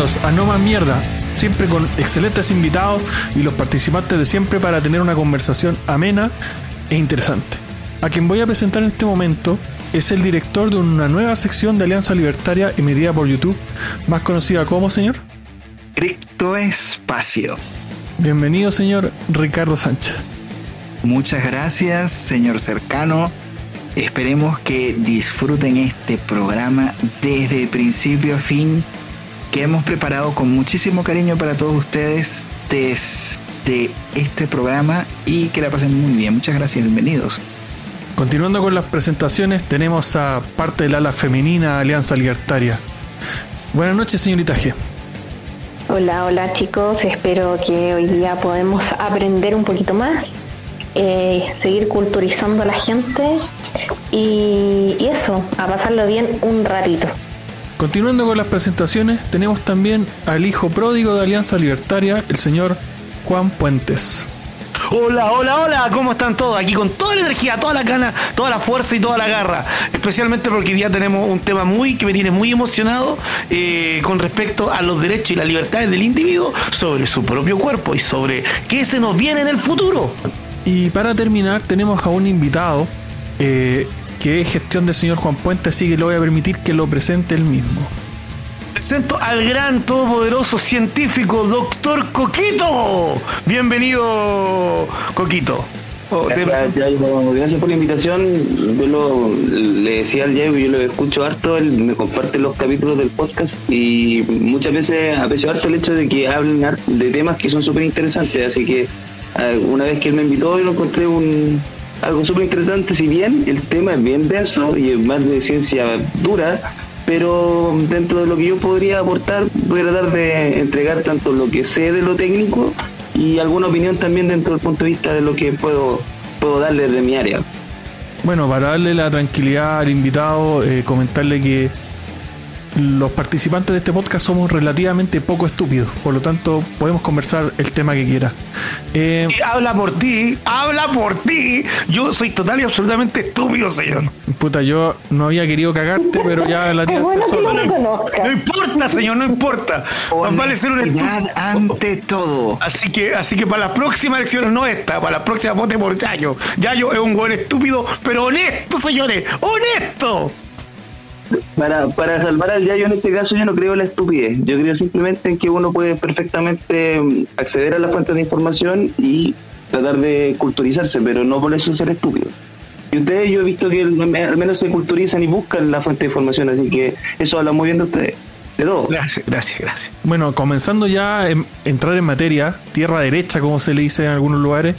bienvenidos a No Más Mierda, siempre con excelentes invitados y los participantes de siempre para tener una conversación amena e interesante. A quien voy a presentar en este momento es el director de una nueva sección de Alianza Libertaria emitida por YouTube, más conocida como, señor. Cripto Espacio. Bienvenido, señor Ricardo Sánchez. Muchas gracias, señor cercano. Esperemos que disfruten este programa desde principio a fin, que hemos preparado con muchísimo cariño para todos ustedes desde este programa y que la pasen muy bien. Muchas gracias, bienvenidos. Continuando con las presentaciones, tenemos a parte del ala femenina Alianza Libertaria. Buenas noches, señorita G. Hola, hola chicos, espero que hoy día podamos aprender un poquito más, eh, seguir culturizando a la gente y, y eso, a pasarlo bien un ratito. Continuando con las presentaciones, tenemos también al hijo pródigo de Alianza Libertaria, el señor Juan Puentes. Hola, hola, hola, ¿cómo están todos? Aquí con toda la energía, toda la gana, toda la fuerza y toda la garra. Especialmente porque hoy día tenemos un tema muy que me tiene muy emocionado eh, con respecto a los derechos y las libertades del individuo sobre su propio cuerpo y sobre qué se nos viene en el futuro. Y para terminar, tenemos a un invitado eh, que es gestión del señor Juan Puente, así que le voy a permitir que lo presente él mismo. Presento al gran, todopoderoso científico, doctor Coquito. Bienvenido, Coquito. Oh, gracias, gracias, por la invitación. Yo lo, le decía al Diego, yo lo escucho harto, él me comparte los capítulos del podcast y muchas veces aprecio harto el hecho de que hablen de temas que son súper interesantes. Así que eh, una vez que él me invitó, yo lo encontré un, algo súper interesante. Si bien el tema es bien denso y es más de ciencia dura, pero dentro de lo que yo podría aportar, voy a tratar de entregar tanto lo que sé de lo técnico y alguna opinión también dentro del punto de vista de lo que puedo, puedo darle de mi área. Bueno, para darle la tranquilidad al invitado, eh, comentarle que los participantes de este podcast somos relativamente poco estúpidos, por lo tanto podemos conversar el tema que quiera. Eh, habla por ti, habla por ti. Yo soy total y absolutamente estúpido, señor. Puta, yo no había querido cagarte, pero ya la tiraste bueno. No importa, señor, no importa. Más vale ser un estúpido. Ante todo. Así que, así que para las próximas elecciones no esta, para las próximas vote por Yayo. Yayo es un buen estúpido, pero honesto, señores, honesto. Para, para salvar al Yayo en este caso yo no creo en la estupidez, yo creo simplemente en que uno puede perfectamente mm, acceder a las fuentes de información y tratar de culturizarse, pero no por eso ser estúpido. Y ustedes yo he visto que al menos se culturizan y buscan la fuente de información, así que eso habla muy bien de ustedes, de todo. Gracias, gracias, gracias. Bueno, comenzando ya a entrar en materia, tierra derecha, como se le dice en algunos lugares.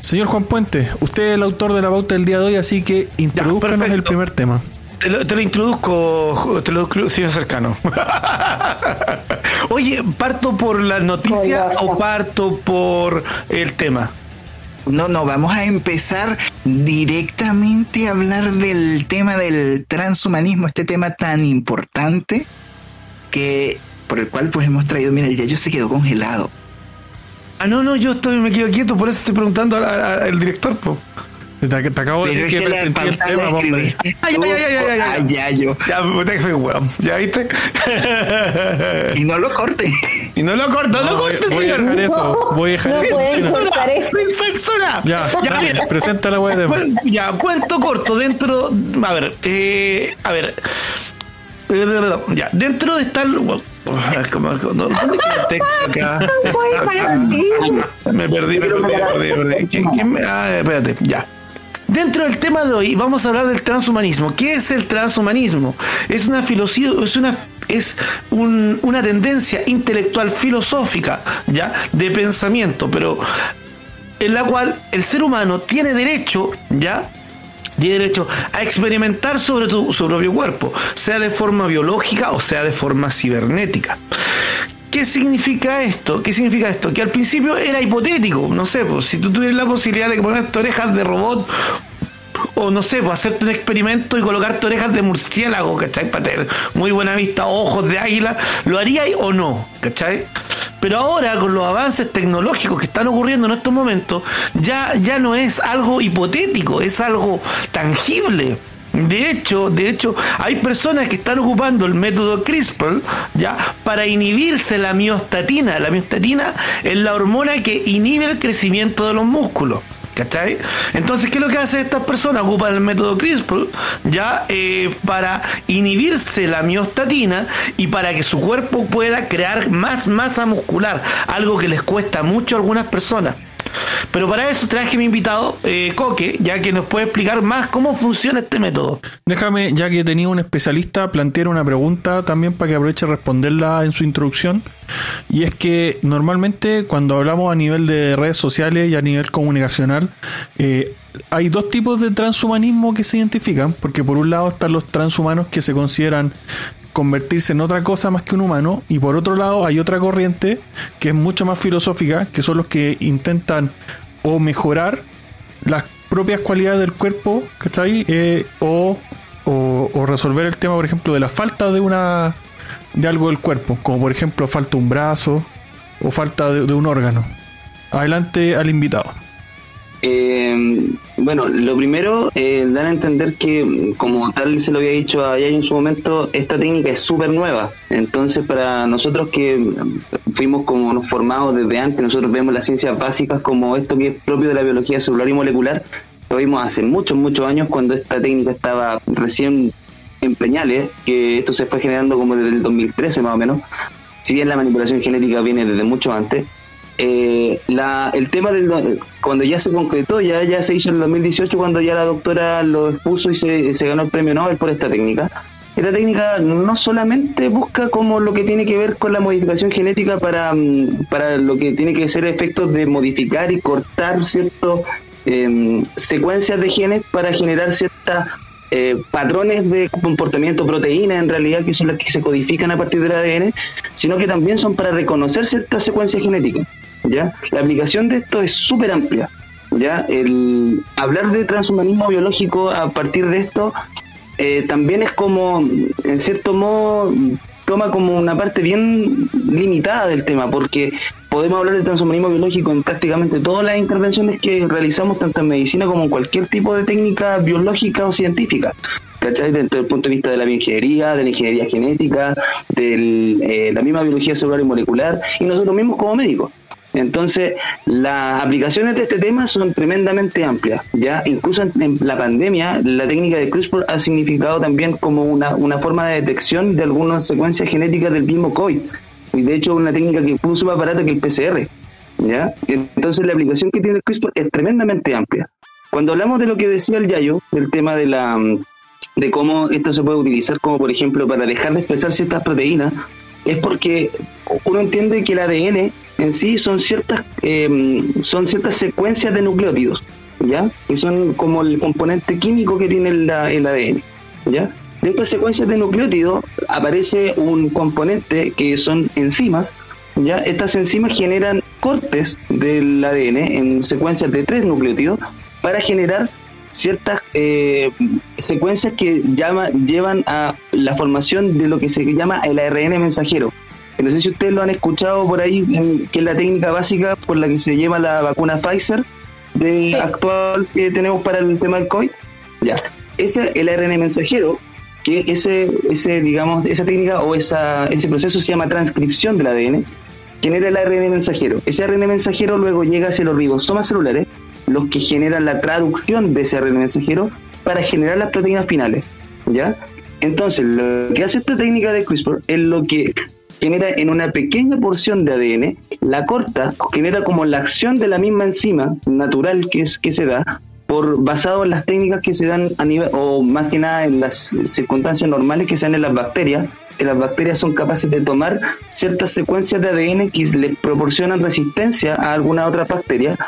Señor Juan Puente, usted es el autor de la pauta del día de hoy, así que introduzcanos el primer tema. Te lo, te lo introduzco, te lo señor cercano. Oye, ¿parto por la noticia o parto por el tema? No, no, vamos a empezar directamente a hablar del tema del transhumanismo, este tema tan importante que por el cual pues hemos traído, mira, el Yayo se quedó congelado. Ah, no, no, yo estoy, me quedo quieto, por eso estoy preguntando al, al- al director. po. Te, te acabo de Pero decir es que presenté el tema, hombre. escribiste Ay, ay, ay, ay, ay, ay. ay, Yayo. Ya, puta que soy un weón. ¿Ya viste? Y no lo corte. y no lo corto, no, No, lo voy, corto, voy a señor. dejar eso. Voy a dejar No eso. pueden cortar eso. Censura. Ya, ya, dale, mira. presenta la web de Cuen- ya, cuento corto dentro. A ver, eh, a ver. Ya, dentro de estar. bueno, como- no, ¿Dónde queda el texto acá? Me perdí, me perdí, me perdí, me perdí. ¿Quién- quién me- Ah, espérate, ya. Dentro del tema de hoy vamos a hablar del transhumanismo. ¿Qué es el transhumanismo? Es una filosofía, es una es un- una tendencia intelectual filosófica, ya, de pensamiento, pero en la cual el ser humano tiene derecho, ya, tiene derecho a experimentar sobre tu- su propio cuerpo, sea de forma biológica o sea de forma cibernética. ¿Qué significa esto? ¿Qué significa esto? Que al principio era hipotético, no sé, pues, si tú tuvieras la posibilidad de ponerte orejas de robot o no sé, pues hacerte un experimento y colocarte orejas de murciélago, ¿cachai? Para tener muy buena vista, ojos de águila, ¿lo haríais o no? ¿cachai? Pero ahora, con los avances tecnológicos que están ocurriendo en estos momentos, ya, ya no es algo hipotético, es algo tangible. De hecho, de hecho, hay personas que están ocupando el método CRISPR ya para inhibirse la miostatina. La miostatina es la hormona que inhibe el crecimiento de los músculos. ¿Cachai? Entonces, ¿qué es lo que hace estas personas? Ocupan el método CRISPR ya eh, para inhibirse la miostatina y para que su cuerpo pueda crear más masa muscular, algo que les cuesta mucho a algunas personas. Pero para eso traje mi invitado, eh, Coque, ya que nos puede explicar más cómo funciona este método. Déjame, ya que tenía un especialista, plantear una pregunta también para que aproveche responderla en su introducción. Y es que normalmente cuando hablamos a nivel de redes sociales y a nivel comunicacional, eh, hay dos tipos de transhumanismo que se identifican, porque por un lado están los transhumanos que se consideran convertirse en otra cosa más que un humano y por otro lado hay otra corriente que es mucho más filosófica que son los que intentan o mejorar las propias cualidades del cuerpo ¿cachai? Eh, o, o, resolver el tema por ejemplo de la falta de una de algo del cuerpo como por ejemplo falta un brazo o falta de un órgano adelante al invitado eh, bueno, lo primero, eh, dar a entender que, como tal se lo había dicho a en su momento, esta técnica es súper nueva. Entonces, para nosotros que fuimos como nos formamos desde antes, nosotros vemos las ciencias básicas como esto que es propio de la biología celular y molecular. Lo vimos hace muchos, muchos años cuando esta técnica estaba recién en peñales, que esto se fue generando como desde el 2013 más o menos. Si bien la manipulación genética viene desde mucho antes, eh, la, el tema del cuando ya se concretó, ya, ya se hizo en el 2018 cuando ya la doctora lo expuso y se, ganó el premio Nobel por esta técnica. Esta técnica no solamente busca como lo que tiene que ver con la modificación genética para, mm, para lo que tiene que ser efectos de modificar y cortar ciertas em, secuencias de genes para generar ciertas eh, patrones de comportamiento, proteínas en realidad, que son las que se codifican a partir del ADN, sino que también son para reconocer ciertas secuencias genéticas. ¿Ya? La aplicación de esto es súper amplia. ¿ya? El hablar de transhumanismo biológico a partir de esto eh, también es como, en cierto modo, toma como una parte bien limitada del tema, porque podemos hablar de transhumanismo biológico en prácticamente todas las intervenciones que realizamos, tanto en medicina como en cualquier tipo de técnica biológica o científica. ¿Cachai? Desde el punto de vista de la bioingeniería, de la ingeniería genética, de eh, la misma biología celular y molecular, y nosotros mismos como médicos. Entonces, las aplicaciones de este tema son tremendamente amplias. Ya incluso en, la pandemia, la técnica de CRISPR ha significado también como una, una forma de detección de algunas secuencias genéticas del mismo COVID. Y de hecho, una técnica que puso más barata que el PCR. ¿ya? Entonces, la aplicación que tiene el CRISPR es tremendamente amplia. Cuando hablamos de lo que decía el Yayo, del tema de la de cómo esto se puede utilizar como por ejemplo para dejar de expresar ciertas proteínas, es porque uno entiende que el ADN en sí son ciertas, em, son ciertas secuencias de nucleótidos, ¿ya? Y son como el componente químico que tiene el, el ADN, ¿ya? De estas secuencias de nucleótidos aparece un componente que son enzimas, ¿ya? Estas enzimas generan cortes del ADN en secuencias de tres nucleótidos para generar ciertas eh, secuencias que llama, llevan a la formación de lo que se llama el ARN mensajero. No sé si ustedes lo han escuchado por ahí, que es la técnica básica por la que se lleva la vacuna Pfizer de actual que tenemos para el tema del COVID. Ya, ese el ARN mensajero, que ese, ese digamos, esa técnica o esa, ese proceso se llama transcripción del ADN, genera el ARN mensajero. Ese ARN mensajero luego llega hacia los ribosomas celulares los que generan la traducción de ese ARN mensajero para generar las proteínas finales. ¿Ya? Entonces, lo que hace esta técnica de CRISPR es lo que genera en una pequeña porción de ADN, la corta, genera como la acción de la misma enzima natural que, es, que se da, por basado en las técnicas que se dan a nivel, o más que nada en las circunstancias normales que se dan en las bacterias, que las bacterias son capaces de tomar ciertas secuencias de ADN que les proporcionan resistencia a alguna otra bacteria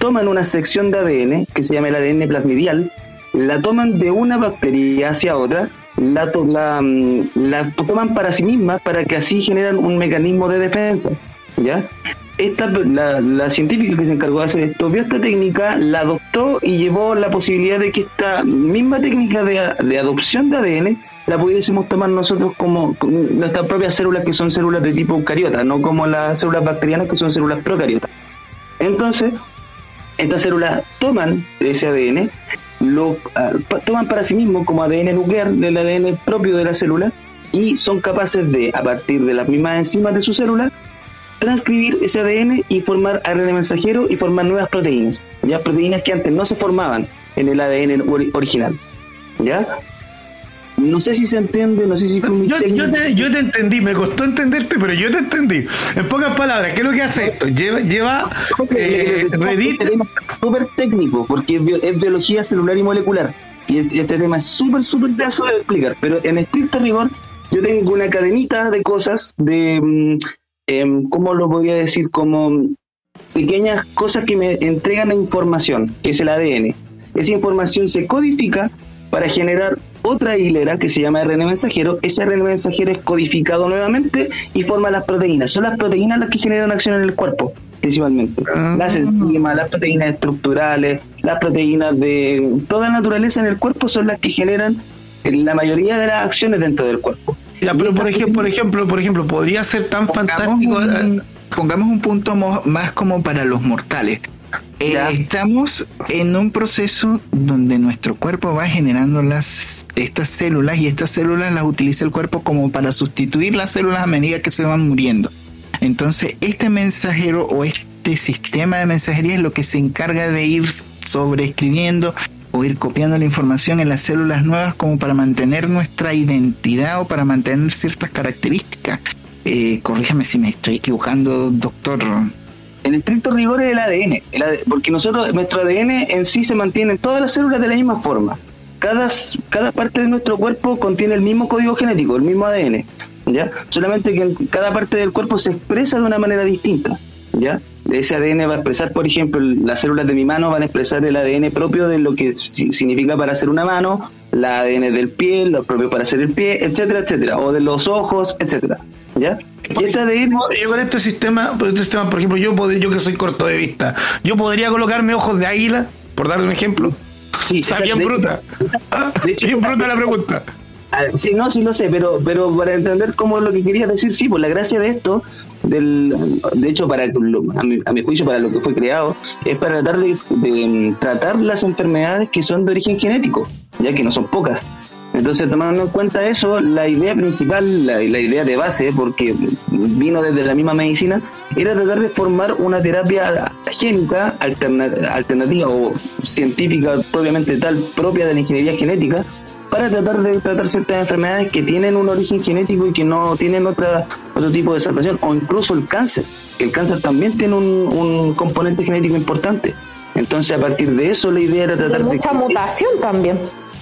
toman una sección de ADN que se llama el ADN plasmidial, la toman de una bacteria hacia otra, la, mm, toman para sí misma para que así generan un mecanismo de defensa. ¿ya? Esta, la, científica que se encargó de hacer esto vio esta técnica, la adoptó y llevó la posibilidad de que esta misma técnica de, de adopción de ADN la pudiésemos tomar nosotros como, nuestras propias células que son células de tipo eucariota, no como las células bacterianas que son células procariotas. Entonces, Estas células toman ese ADN, lo ah, toman para sí mismo como ADN nuclear del ADN propio de la célula y son capaces de, a partir de las mismas enzimas de su célula, transcribir ese ADN y formar ARN mensajero y formar nuevas proteínas. Ya proteínas que antes no se formaban en el ADN ori- original. ¿Ya? No sé si se entiende, no sé si fue muy Yo, yo te, yo te entendí, me costó entenderte, pero yo te entendí. En pocas palabras, ¿qué es lo que hace esto? Lleva, lleva eh, Reddit. Este súper técnico porque es, bio- es biología celular y molecular. Y este, este tema es súper, súper denso de explicar. Pero en estricto rigor, yo tengo una cadenita de cosas, de. mm, em, ¿Cómo lo podría decir? Como pequeñas cosas que me entregan la información, que es el ADN. Esa información se codifica para generar otra hilera que se llama RN mensajero. Ese RN mensajero es codificado nuevamente y forma las proteínas. Son las proteínas las que generan acción en el cuerpo, principalmente. Ah. Las enzimas, las proteínas estructurales, las proteínas de toda la naturaleza en el cuerpo son las que generan eh, la mayoría de las acciones dentro del cuerpo. Ya, pero por ejemplo, por ejemplo, por ejemplo, podría ser tan Pongamos fantástico. eh, un, pongamos un punto más como para los mortales. Eh, estamos en un proceso donde nuestro cuerpo va generando las estas células y estas células las utiliza el cuerpo como para sustituir las células a medida que se van muriendo. Entonces, este mensajero o este sistema de mensajería es lo que se encarga de ir sobreescribiendo o ir copiando la información en las células nuevas como para mantener nuestra identidad o para mantener ciertas características. Eh, corríjame si me estoy equivocando, doctor. En estricto rigor es el ADN, el AD porque nosotros, nuestro ADN en sí se mantiene en todas las células de la misma forma. Cada, cada parte de nuestro cuerpo contiene el mismo código genético, el mismo ADN, ¿ya? Solamente que cada parte del cuerpo se expresa de una manera distinta, ¿ya? Ese ADN va a expresar, por ejemplo, las células de mi mano van a expresar el ADN propio de lo que si- significa para hacer una mano, la ADN del pie, lo propio para hacer el pie, etcétera, etcétera, o de los ojos, etcétera, ¿ya? Y este ADN Yo con este sistema, por este sistema, por ejemplo, yo pod- yo que soy corto de vista, yo podría colocarme ojos de águila, por darle un ejemplo. Sí, O sea, bien de- bruta. Ah, de hecho- bien bruta la pregunta. Ah, Sí, no, sí lo sé, pero, pero para entender cómo es lo que quería decir, sí, pues la gracia de esto, del, de hecho, para lo- a, mi, a mi juicio, para lo que fue creado, es para tratar de, de, mm, tratar las enfermedades que son de origen genético, ya que no son pocas. Entonces, tomando en cuenta eso, la idea principal, la, la idea de base, porque vino desde la misma medicina, era tratar de formar una terapia génica alterna- alternativa o científica, propiamente tal, propia de la ingeniería genética, para tratar de tratar ciertas enfermedades que tienen un origen genético y que no tienen otra, otro tipo de salvación, o incluso el cáncer, que el cáncer también tiene un, un componente genético importante. Entonces, a partir de eso, la idea era tratar de... mucha mutación también.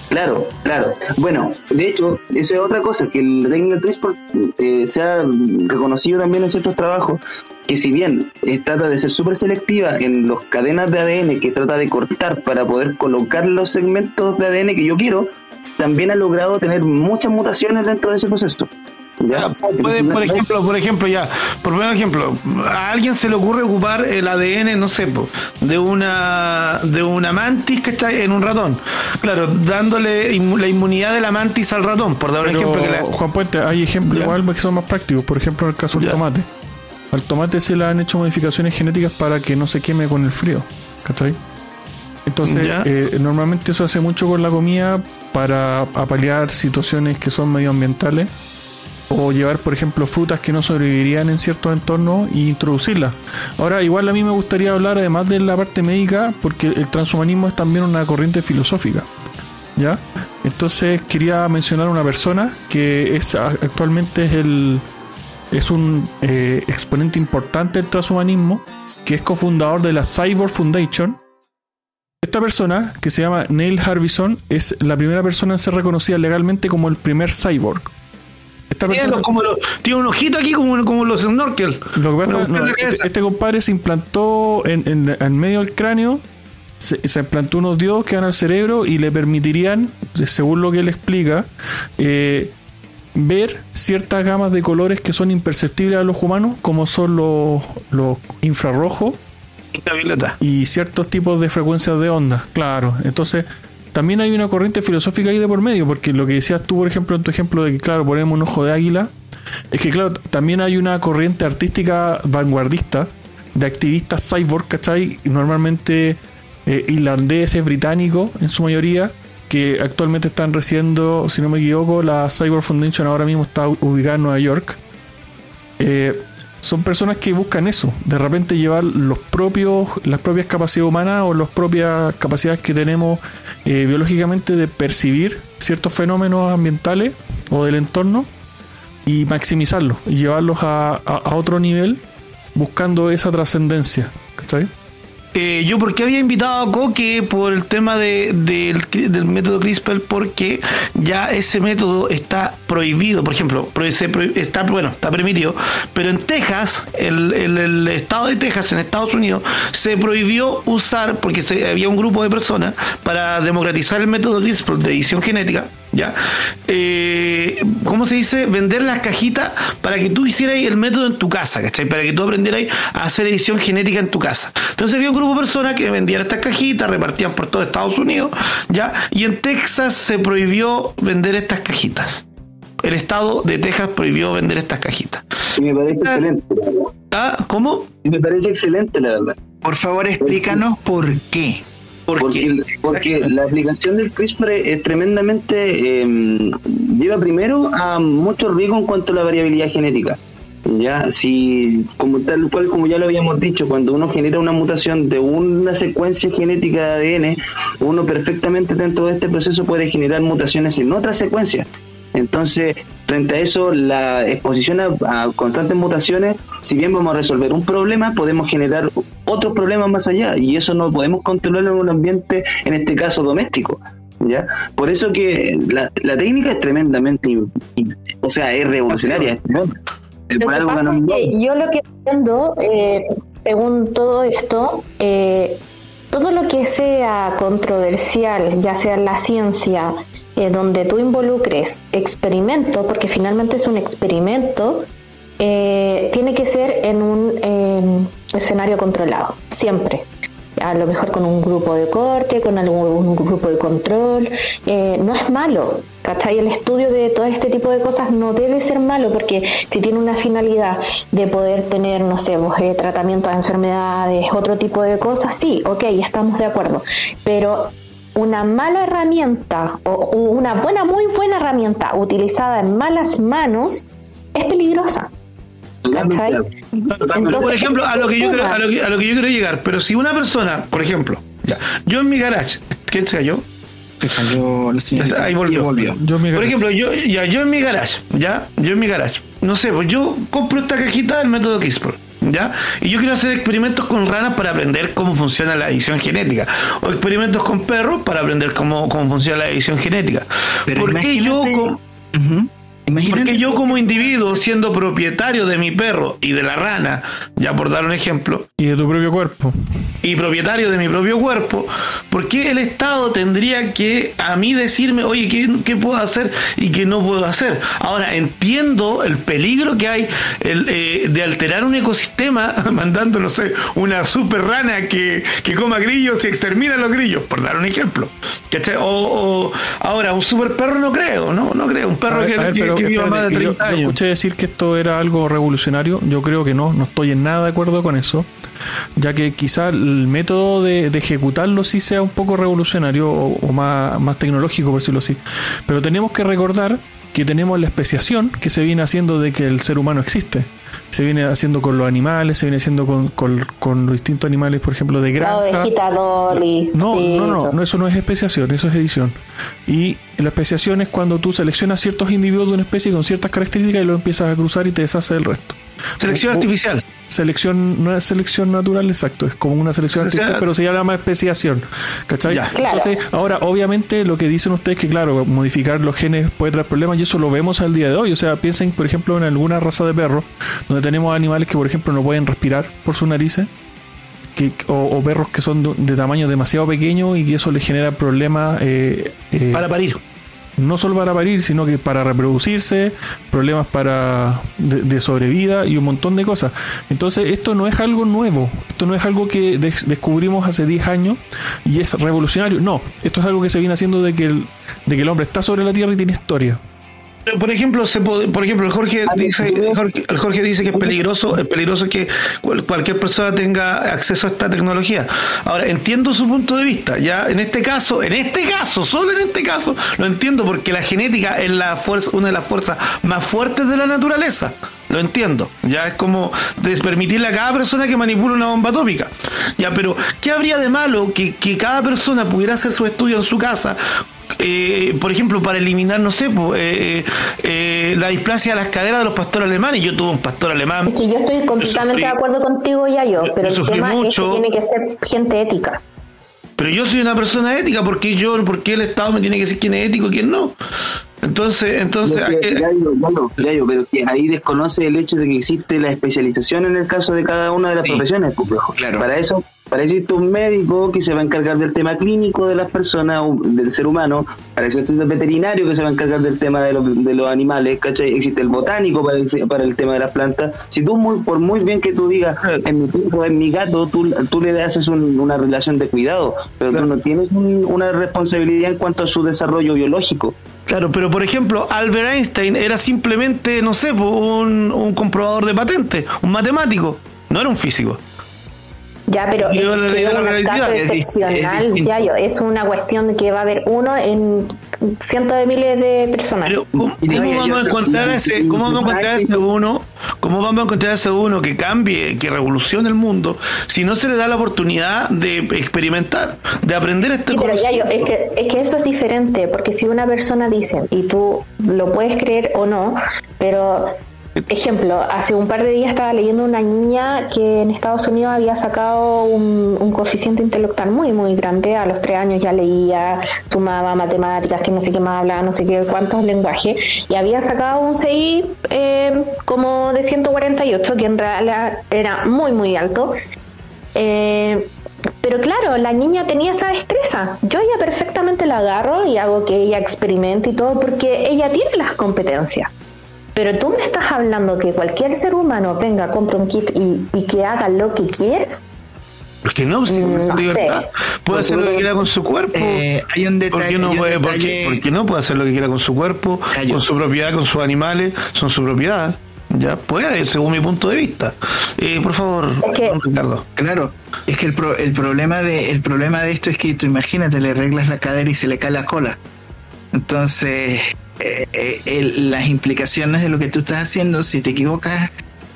Claro, claro. Bueno, de hecho, eso es otra cosa, que la técnica CRISPR eh, se ha reconocido también en ciertos trabajos, que si bien eh, trata de ser súper selectiva en las cadenas de ADN que trata de cortar para poder colocar los segmentos de ADN que yo quiero, también ha logrado tener muchas mutaciones dentro de ese proceso. ¿Ya? Puede, por ejemplo, por ejemplo, ya, por primer ejemplo, a alguien se le ocurre ocupar el ADN, no sé, de una de una mantis que está en un ratón. Claro, dándole la inmunidad de la mantis al ratón, por dar un Pero, ejemplo que la- Juan Puente, hay ejemplos igual que son más prácticos. Por ejemplo, en el caso del Ya. tomate. Al tomate se le han hecho modificaciones genéticas para que no se queme con el frío. ¿Cachai? Entonces, eh, normalmente eso hace mucho con la comida para apalear situaciones que son medioambientales o llevar, por ejemplo, frutas que no sobrevivirían en ciertos entornos e introducirlas. Ahora, igual a mí me gustaría hablar, además de la parte médica, porque el transhumanismo es también una corriente filosófica. ¿Ya? Entonces quería mencionar una persona que es actualmente es el es un eh, exponente importante del transhumanismo, que es cofundador de la Cyborg Foundation. Esta persona, que se llama Neil Harbison, es la primera persona en ser reconocida legalmente como el primer cyborg. Esta Tiene, persona, los- como los- tiene un ojito aquí como, como los snorkel. lo que pasa no, este, este compadre se implantó en, en- en medio del cráneo, se, se implantó unos diodos que van al cerebro y le permitirían, según lo que él explica, eh, ver ciertas gamas de colores que son imperceptibles a los humanos, como son los, los infrarrojos y ciertos tipos de frecuencias de onda, claro. Entonces, también hay una corriente filosófica ahí de por medio, porque lo que decías tú, por ejemplo, en tu ejemplo de que, claro, ponemos un ojo de águila, es que, claro, también hay una corriente artística vanguardista de activistas cyborg, ¿cachai? Normalmente eh, irlandeses, británicos en su mayoría, que actualmente están recibiendo, si no me equivoco, la Cyber Foundation ahora mismo está ubicada en Nueva York. Eh, son personas que buscan eso, de repente llevar los propios, las propias capacidades humanas o las propias capacidades que tenemos eh, biológicamente de percibir ciertos fenómenos ambientales o del entorno y maximizarlos llevarlos a, a- a otro nivel buscando esa trascendencia. ¿Cachai? Eh, yo porque había invitado a Coque por el tema de, del, del método CRISPR porque ya ese método está prohibido, por ejemplo, está bueno, está permitido, pero en Texas, el, el- el estado de Texas en Estados Unidos se prohibió usar porque se, había un grupo de personas para democratizar el método CRISPR de edición genética, ya, eh, ¿cómo se dice? Vender las cajitas para que tú hicieras el método en tu casa, ¿cachai? Para que tú aprendieras a hacer edición genética en tu casa. Entonces había un grupo de personas que vendían estas cajitas, repartían por todo Estados Unidos, ¿ya? Y en Texas se prohibió vender estas cajitas. El estado de Texas prohibió vender estas cajitas. Y me parece excelente. ¿Ah? ¿Cómo? Y me parece excelente, la verdad. Por favor, explícanos por qué. ¿Por porque, la aplicación del CRISPR es tremendamente eh, lleva primero a mucho riesgo en cuanto a la variabilidad genética. Ya si como tal cual como ya lo habíamos dicho cuando uno genera una mutación de una secuencia genética de ADN uno perfectamente dentro de este proceso puede generar mutaciones en otras secuencias entonces, frente a eso, la exposición a, a constantes mutaciones, si bien vamos a resolver un problema, podemos generar otros problemas más allá, y eso no podemos controlar en un ambiente, en este caso doméstico. ¿Ya? Por eso que la, la técnica es tremendamente, o sea, es revolucionaria. tremenda. Lo que pasa es yo lo que entiendo, eh, según todo esto, eh, todo lo que sea controversial, ya sea en la ciencia, eh, donde tú involucres experimento, porque finalmente es un experimento, tiene que ser en un eh, escenario controlado, siempre. A lo mejor con un grupo de corte, con algún grupo de control. eh, no es malo, ¿cachai? El estudio de todo este tipo de cosas no debe ser malo porque si tiene una finalidad de poder tener, no sé, pues, eh, tratamiento de enfermedades, otro tipo de cosas, sí, ok, estamos de acuerdo. Pero una mala herramienta o una buena, muy buena herramienta utilizada en malas manos es peligrosa. Por ejemplo, a lo que yo tema- a lo que, a lo que yo quiero llegar, pero si una persona, por ejemplo, ya, yo en mi garage, ¿quién se cayó? Se cayó la señorita Ahí y volvió. volvió. Yo me Por ejemplo, yo, ya, yo en mi garage, ya, yo en mi garage, no sé, pues yo compro esta cajita del método CRISPR, ¿ya? Y yo quiero hacer experimentos con ranas para aprender cómo funciona la edición genética, o experimentos con perros para aprender cómo, cómo funciona la edición genética. Pero ¿Por qué yo, Ujú. Imagínate porque yo como individuo, siendo propietario de mi perro y de la rana, ya por dar un ejemplo, Y de tu propio cuerpo. y propietario de mi propio cuerpo, ¿por qué el Estado tendría que a mí decirme, oye, ¿qué, qué puedo hacer y qué no puedo hacer? Ahora, entiendo el peligro que hay el, eh, de alterar un ecosistema mandando, no sé, una super rana que, que coma grillos y extermina a los grillos, por dar un ejemplo. O, o- ahora, un super perro no creo, ¿no? No creo, un perro ver, que, a ver, que- pero que viva espérate, más de yo- 30 yo, años. escuché decir que esto era algo revolucionario. Yo creo que no, no estoy en nada de acuerdo con eso. Ya que quizá el método de, de ejecutarlo sí sea un poco revolucionario o, o más, más tecnológico, por decirlo así. Pero tenemos que recordar que tenemos la especiación que se viene haciendo de que el ser humano existe. Se viene haciendo con los animales, se viene haciendo con, con- con los distintos animales, por ejemplo, de granja. No, sí, no, no, no, eso no es especiación, eso es edición. Y la especiación es cuando tú seleccionas ciertos individuos de una especie con ciertas características y lo empiezas a cruzar y te deshaces del resto. Selección O- artificial. Selección, no es selección natural, exacto, es como una selección artificial, pero se llama especiación. ¿Cachai? Ya. Claro. Entonces, ahora, obviamente, lo que dicen ustedes que, claro, modificar los genes puede traer problemas y eso lo vemos al día de hoy. O sea, piensen, por ejemplo, en alguna raza de perros, donde tenemos animales que, por ejemplo, no pueden respirar por sus narices. Que, o, o perros que son de, de tamaño demasiado pequeño y que eso les genera problemas eh, eh, Para parir. No solo para parir, sino que para reproducirse, problemas para de, de sobrevida y un montón de cosas. Entonces, esto no es algo nuevo, esto no es algo que des- descubrimos hace 10 años y es revolucionario. No, esto es algo que se viene haciendo de que el, de que el hombre está sobre la Tierra y tiene historia. Por ejemplo, se por ejemplo, Jorge dice, el Jorge, dice que es peligroso, es peligroso que cualquier persona tenga acceso a esta tecnología. Ahora, entiendo su punto de vista. Ya en este caso, en este caso, solo en este caso, lo entiendo porque la genética es la fuerza, una de las fuerzas más fuertes de la naturaleza. Lo entiendo. Ya es como permitirle a cada persona que manipule una bomba atómica. Ya, pero ¿qué habría de malo que, que cada persona pudiera hacer su estudio en su casa eh, por ejemplo, para eliminar, no sé, eh, eh, la displasia de las caderas de los pastores alemanes. Yo tuve un pastor alemán. Es que yo estoy completamente de acuerdo contigo, ya yo, pero el tema mucho. es que tiene que ser gente ética. Pero yo soy una persona ética, porque yo, porque el Estado me tiene que decir quién es ético y quién no? Entonces, entonces. Ya, yo, pero que ahí desconoce el hecho de que existe la especialización en el caso de cada una de las profesiones, pues, claro. Para eso para eso existe un médico que se va a encargar del tema clínico de las personas, del ser humano. Para eso existe un veterinario que se va a encargar del tema de, de los animales, ¿cachai? Existe el botánico para el, para el tema de las plantas. Si tú, muy, por muy bien que tú digas, en mi perro, en mi gato, tú, tú le haces una relación de cuidado, pero tú no tienes una responsabilidad en cuanto a su desarrollo biológico. Claro, pero por ejemplo, Albert Einstein era simplemente, no sé, un, un comprobador de patentes, un matemático, no era un físico. Ya, pero es, un caso excepcional, ya yo, es una cuestión de que va a haber uno en cientos de miles de personas. ¿cómo, vamos a encontrar ese, cómo vamos a encontrar ese uno, cómo vamos a encontrar ese uno que cambie, que revolucione el mundo, si no se le da la oportunidad de experimentar, de aprender este sí, pero ya yo, es que, es que eso es diferente, porque si una persona dice, y tú lo puedes creer o no, pero Ejemplo, hace un par de días estaba leyendo una niña que en Estados Unidos había sacado un, coeficiente intelectual muy, muy grande. A los tres años ya leía, sumaba matemáticas, que no sé qué más hablaba, no sé qué cuántos lenguajes. Y había sacado un CI eh, como de 148, que en realidad era muy, muy alto. Eh, pero claro, la niña tenía esa destreza. Yo ya perfectamente la agarro y hago que ella experimente y todo porque ella tiene las competencias. Pero tú me estás hablando que cualquier ser humano venga, compre un kit y, que haga lo que quiere. Porque no, si libertad. Puede hacer lo que quiera con su cuerpo. Eh, hay un detalle. ¿Por qué no, puede, porque, no puede hacer lo que quiera con su cuerpo, con su propiedad, con sus animales? Son su propiedad. Ya puede, según mi punto de vista. Eh, por favor, Ricardo. Claro, es que el, el, problema de, el problema de esto es que tú imagínate, le arreglas la cadera y se le cae la cola. Entonces, eh, eh, las implicaciones de lo que tú estás haciendo, si te equivocas,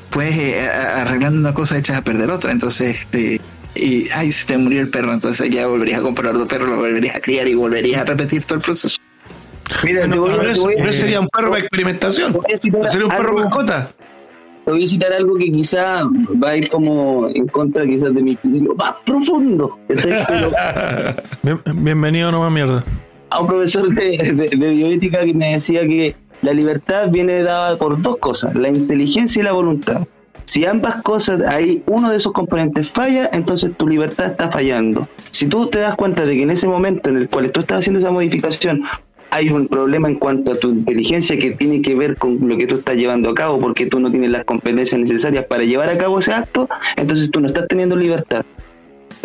puedes eh, arreglando una cosa echas a perder otra. Entonces, este, y ay, se te murió el perro, entonces ya volverías a comprar otro perro, lo volverías a criar y volverías a repetir todo el proceso. Mira, no, sería un perro para experimentación, sería un perro mascota. Te voy a citar algo que quizá va a ir como en contra quizás de mi más profundo. Bienvenido a Nueva Mierda a un profesor de, bioética que me decía que la libertad viene dada por dos cosas, la inteligencia y la voluntad. Si ambas cosas, hay uno de esos componentes falla, entonces tu libertad está fallando. Si tú te das cuenta de que en ese momento en el cual tú estás haciendo esa modificación, hay un problema en cuanto a tu inteligencia que tiene que ver con lo que tú estás llevando a cabo, porque tú no tienes las competencias necesarias para llevar a cabo ese acto, entonces tú no estás teniendo libertad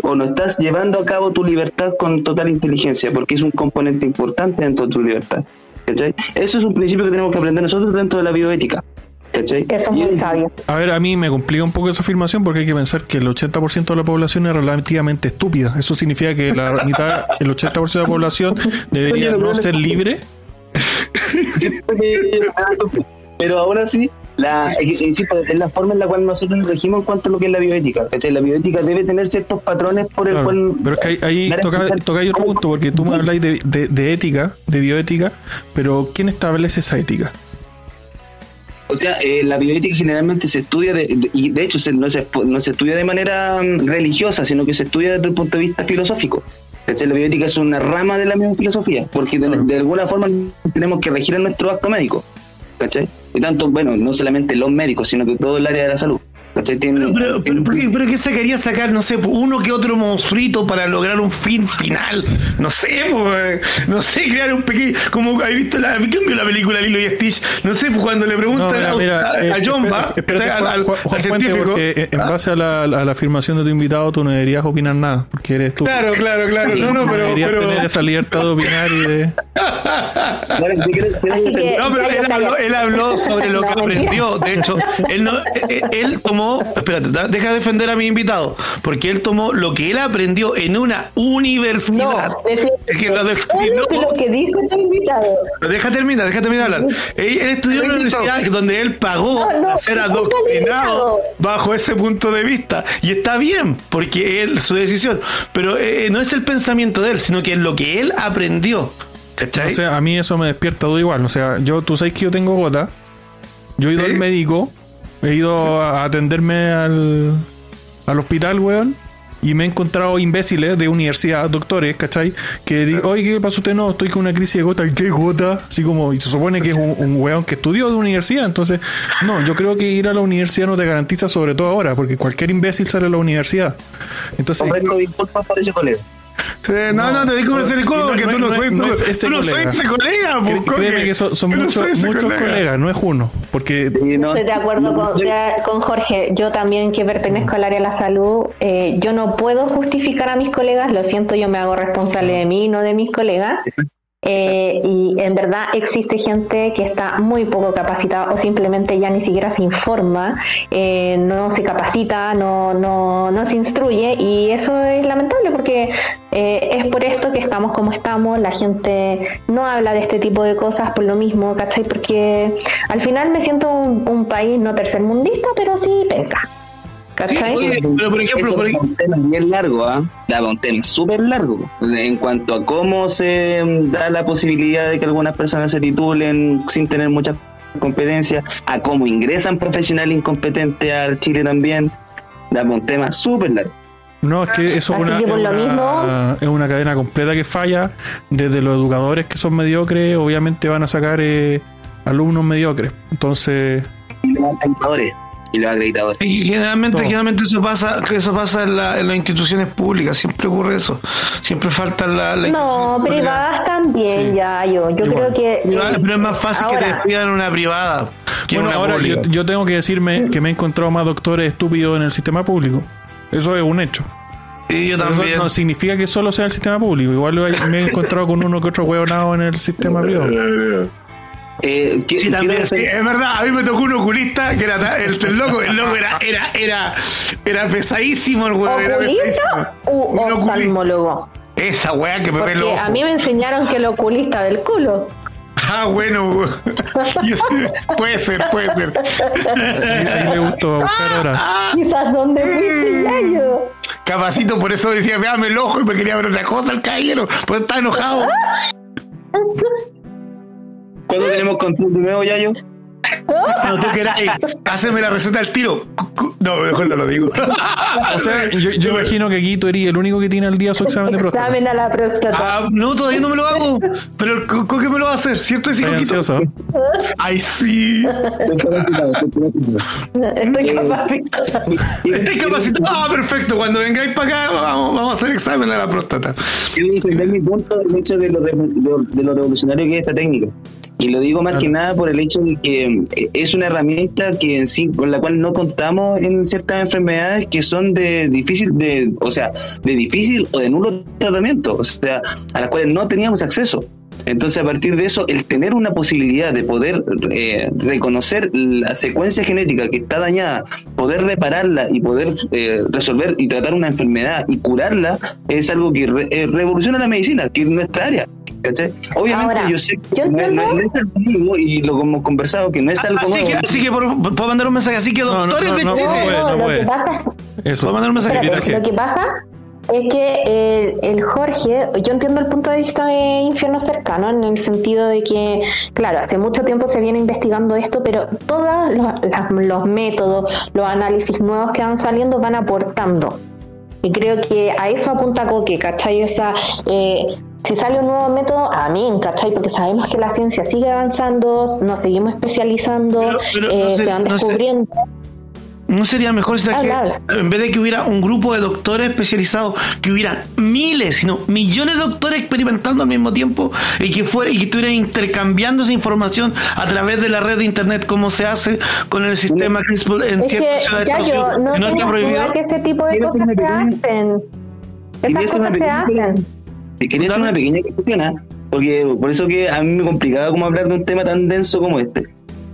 o no estás llevando a cabo tu libertad con total inteligencia, porque es un componente importante dentro de tu libertad. ¿cachai? Eso es un principio que tenemos que aprender nosotros dentro de la bioética. ¿cachai? Eso es muy sabio. A ver, a mí me complica un poco esa afirmación porque hay que pensar que el 80% de la población es relativamente estúpida. Eso significa que la mitad, el 80% de la población debería no ser libre. Pero ahora sí la, insisto, es la forma en la cual nosotros nos regimos en cuanto a lo que es la bioética. ¿cachai? La bioética debe tener ciertos patrones por el cual. Pero es que ahí, toca, otro punto, porque tú me habláis de, de, ética, de bioética, pero ¿quién establece esa ética? O sea, eh, la bioética generalmente se estudia, de, y de hecho no, se, no se estudia de manera mm, religiosa, sino que se estudia desde el punto de vista filosófico. La bioética es una rama de la misma filosofía, porque de, de alguna forma tenemos que regir en nuestro acto médico. ¿cachai? Y tanto, bueno, no solamente los médicos, sino que todo el área de la salud. ¿Cachai? Tiene, Pero, pero, pero, pero ¿qué se quería sacar? No sé, uno que otro monstruito para lograr un fin final. No sé, pues, no sé, crear un pequeño. Como has visto la, ¿quién vio la película Lilo y Stitch? No sé, pues cuando le preguntan No, mira, a, mira, a eh, John espera- va, al, Juan- Juan científico. porque en base a la, a la afirmación de tu invitado, tú no deberías opinar nada, porque eres tú. Claro, claro, claro. No, no, pero. deberías pero tener esa libertad de opinar y de. No, pero él habló, él habló sobre lo que aprendió. De hecho, él no, eh, él tomó, espérate, da- deja de defender a mi invitado, porque él tomó lo que él aprendió en una universidad. No, Es que lo es lo que dice tu invitado. Deja terminar, deja terminar hablar. Él, él estudió en una universidad donde él pagó No, no, a ser adoctrinado bajo ese punto de vista. Y está bien, porque él, su decisión. Pero eh, no es el pensamiento de él, sino que es lo que él aprendió. ¿Cachai? O sea, a mí eso me despierta todo igual. O sea, yo, tú sabes que yo tengo gota. Yo he ido al médico, he ido a atenderme al, al hospital, weón. Y me he encontrado imbéciles de universidad, doctores, ¿cachai? Que digo, oye, ¿qué pasa usted? No, estoy con una crisis de gota. ¿Y ¿Qué gota? Así como, y se supone que es un, un weón que estudió de universidad. Entonces, no, yo creo que ir a la universidad no te garantiza, sobre todo ahora, porque cualquier imbécil sale a la universidad. Entonces, Ofrezco disculpas por ese colega. Eh, no, no, te digo no, colega porque tú no, no tú, no colega. soy ese colega. créeme que son, son Yo no muchos, colegas, no es uno. Porque Sí, no, Estoy de acuerdo con, de- con Jorge. Yo también que pertenezco al área de la salud, eh, yo no puedo justificar a mis colegas, lo siento, yo me hago responsable de mí, no de mis colegas. Eh, y en verdad existe gente que está muy poco capacitada o simplemente ya ni siquiera se informa, eh, no se capacita, no, no, no se instruye y eso es lamentable porque eh, es por esto que estamos como estamos, la gente no habla de este tipo de cosas por lo mismo, ¿cachai? Porque al final me siento un, un país no tercermundista, pero sí penca. ¿Cachai? Sí, oye, pero por ejemplo, por es un tema bien largo, ¿ah? Daba un tema súper largo en cuanto a cómo se da la posibilidad de que algunas personas se titulen sin tener muchas competencias, a cómo ingresan profesionales incompetentes al Chile también. Daba un tema súper largo. no, es que eso es una, que por es lo una- mismo- es una cadena completa que falla. Desde los educadores que son mediocres, obviamente van a sacar eh, alumnos mediocres. Entonces, Y los. Y los acreditadores. Y generalmente, Todo. generalmente eso pasa, que eso pasa en, la- en las instituciones públicas, siempre ocurre eso, siempre falta la, la No, privadas también, Sí. ya yo. Yo Igual. creo que. Privada, eh, pero es más fácil que te despidan en una privada que bueno, una ahora yo, yo tengo que decirme que me he encontrado más doctores estúpidos en el sistema público. Eso es un hecho. Sí, yo Pero Eso también. no significa que solo sea el sistema público. Igual me he encontrado con uno que otro hueonado en el sistema privado. Eh, que- Sí, sí, es verdad, a mí me tocó un oculista que era el, el loco, el loco era, era, era, era pesadísimo el weón, era ¿Oculista pesadísimo. u oftalmólogo? Esa weá que me Porque a mí me enseñaron que el oculista del culo. Ah, bueno, puede ser, puede ser. Ahí, ahí le gustó buscar ahora. Quizás donde fuiste Yayo. Capacito, por eso decía, veame el ojo y me quería ver otra cosa el caballero, pues está enojado. ¿Cuándo tenemos control de nuevo, Yayo? Cuando tú quieras, ey, haceme la receta al tiro. No, mejor no lo digo. O sea, yo, yo imagino que aquí tú eres el único que tiene al día su examen de próstata. Examen a la próstata. Ah, no, todavía no me lo hago. Pero el que me lo va a hacer, ¿cierto? Estoy ansioso. Ay, sí. Estoy capacitado, estoy capacitado. Estoy Eh, capacitada. Estoy capacitado. Ah, perfecto. Cuando vengáis para acá, vamos, vamos a hacer examen a la próstata. Quiero defender mi punto del hecho de lo, re- de, de lo revolucionario que es esta técnica. Y lo digo más que nada por el hecho de que eh, es una herramienta que en sí, con la cual no contamos en ciertas enfermedades que son de difícil, de, o sea, de difícil o de nulo tratamiento, o sea, a las cuales no teníamos acceso. Entonces, a partir de eso, el tener una posibilidad de poder eh, reconocer la secuencia genética que está dañada, poder repararla y poder eh, resolver y tratar una enfermedad y curarla, es algo que re- eh, revoluciona la medicina, que es nuestra área. ¿cachai? Obviamente, Ahora, yo sé que yo no, es- no es- entiendo- no es algo nuevo y lo hemos conversado, que no es algo Así que, nuevo. así que por- puedo mandar un mensaje. Así que, No, no, doctores no, de no, Chile. lo que pasa Eso. Puedo mandar un mensaje. Espérate, Espérate. lo que pasa es que el, el Jorge, yo entiendo el punto de vista de Infierno Cercano en el sentido de que, claro, hace mucho tiempo se viene investigando esto, pero todos los, métodos, los análisis nuevos que van saliendo van aportando. Y creo que a eso apunta Coque, ¿cachai? O sea, eh, si sale un nuevo método, a mí, ¿cachai? Porque sabemos que la ciencia sigue avanzando, nos seguimos especializando, Pero- pero eh, no sé- se van no sé. ¿No sería mejor si Habla, habla. en vez de que hubiera un grupo de doctores especializados, que hubiera miles, sino millones de doctores experimentando al mismo tiempo y que fuera y que estuvieran intercambiando esa información a través de la red de internet como se hace con el sistema CRISPR en Es ciertas que, ciudades de ya yo, no que no está prohibido. que ese tipo de cosas se hacen. Esas cosas se pequeña hacen. Quería hacer una pequeña explicación, ¿ah? porque por eso que a mí me complicaba como hablar de un tema tan denso como este.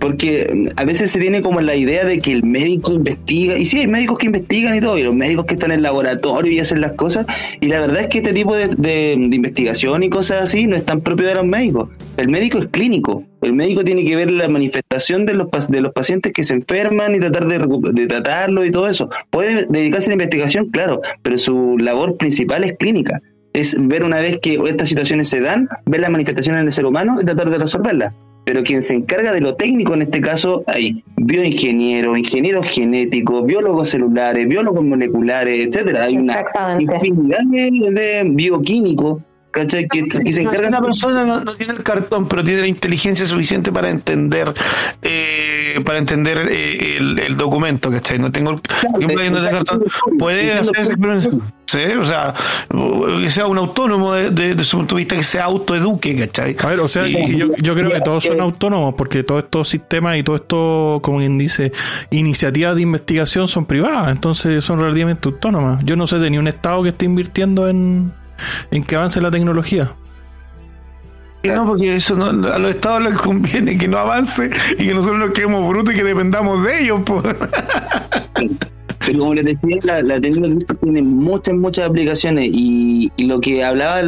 Porque a veces se tiene como la idea de que el médico investiga, y sí, hay médicos que investigan y todo, y los médicos que están en el laboratorio y hacen las cosas, y la verdad es que este tipo de, investigación y cosas así no es tan propio de los médicos. El médico es clínico, el médico tiene que ver la manifestación de los, de los pacientes que se enferman y tratar de, de tratarlo y todo eso. Puede dedicarse a la investigación, claro, pero su labor principal es clínica es ver una vez que estas situaciones se dan, ver las manifestaciones en el ser humano y tratar de resolverlas. Pero quien se encarga de lo técnico en este caso hay bioingenieros, ingenieros genéticos, biólogos celulares, biólogos moleculares, etcétera. Hay una infinidad de, de bioquímicos, ¿cachai? Que, que se encargan una persona no, no tiene el cartón, pero tiene la inteligencia suficiente para entender eh, para entender eh, el, el documento, ¿cachai? No tengo el, cartón. Puede hacer. Sí, o sea, que sea un autónomo de, de- de su punto de vista, que se autoeduque, ¿cachai? A ver, o sea, Y- yo, yo creo que todos son autónomos porque todos estos sistemas y todo esto, como quien dice, iniciativas de investigación son privadas, entonces son relativamente autónomas. Yo no sé de ni un estado que esté invirtiendo en, en que avance la tecnología. No, porque eso no, a los estados les conviene que no avance y que nosotros nos quedemos brutos y que dependamos de ellos. pues. Pero como les decía, la, la CRISPR tiene muchas, muchas aplicaciones y, lo que hablaba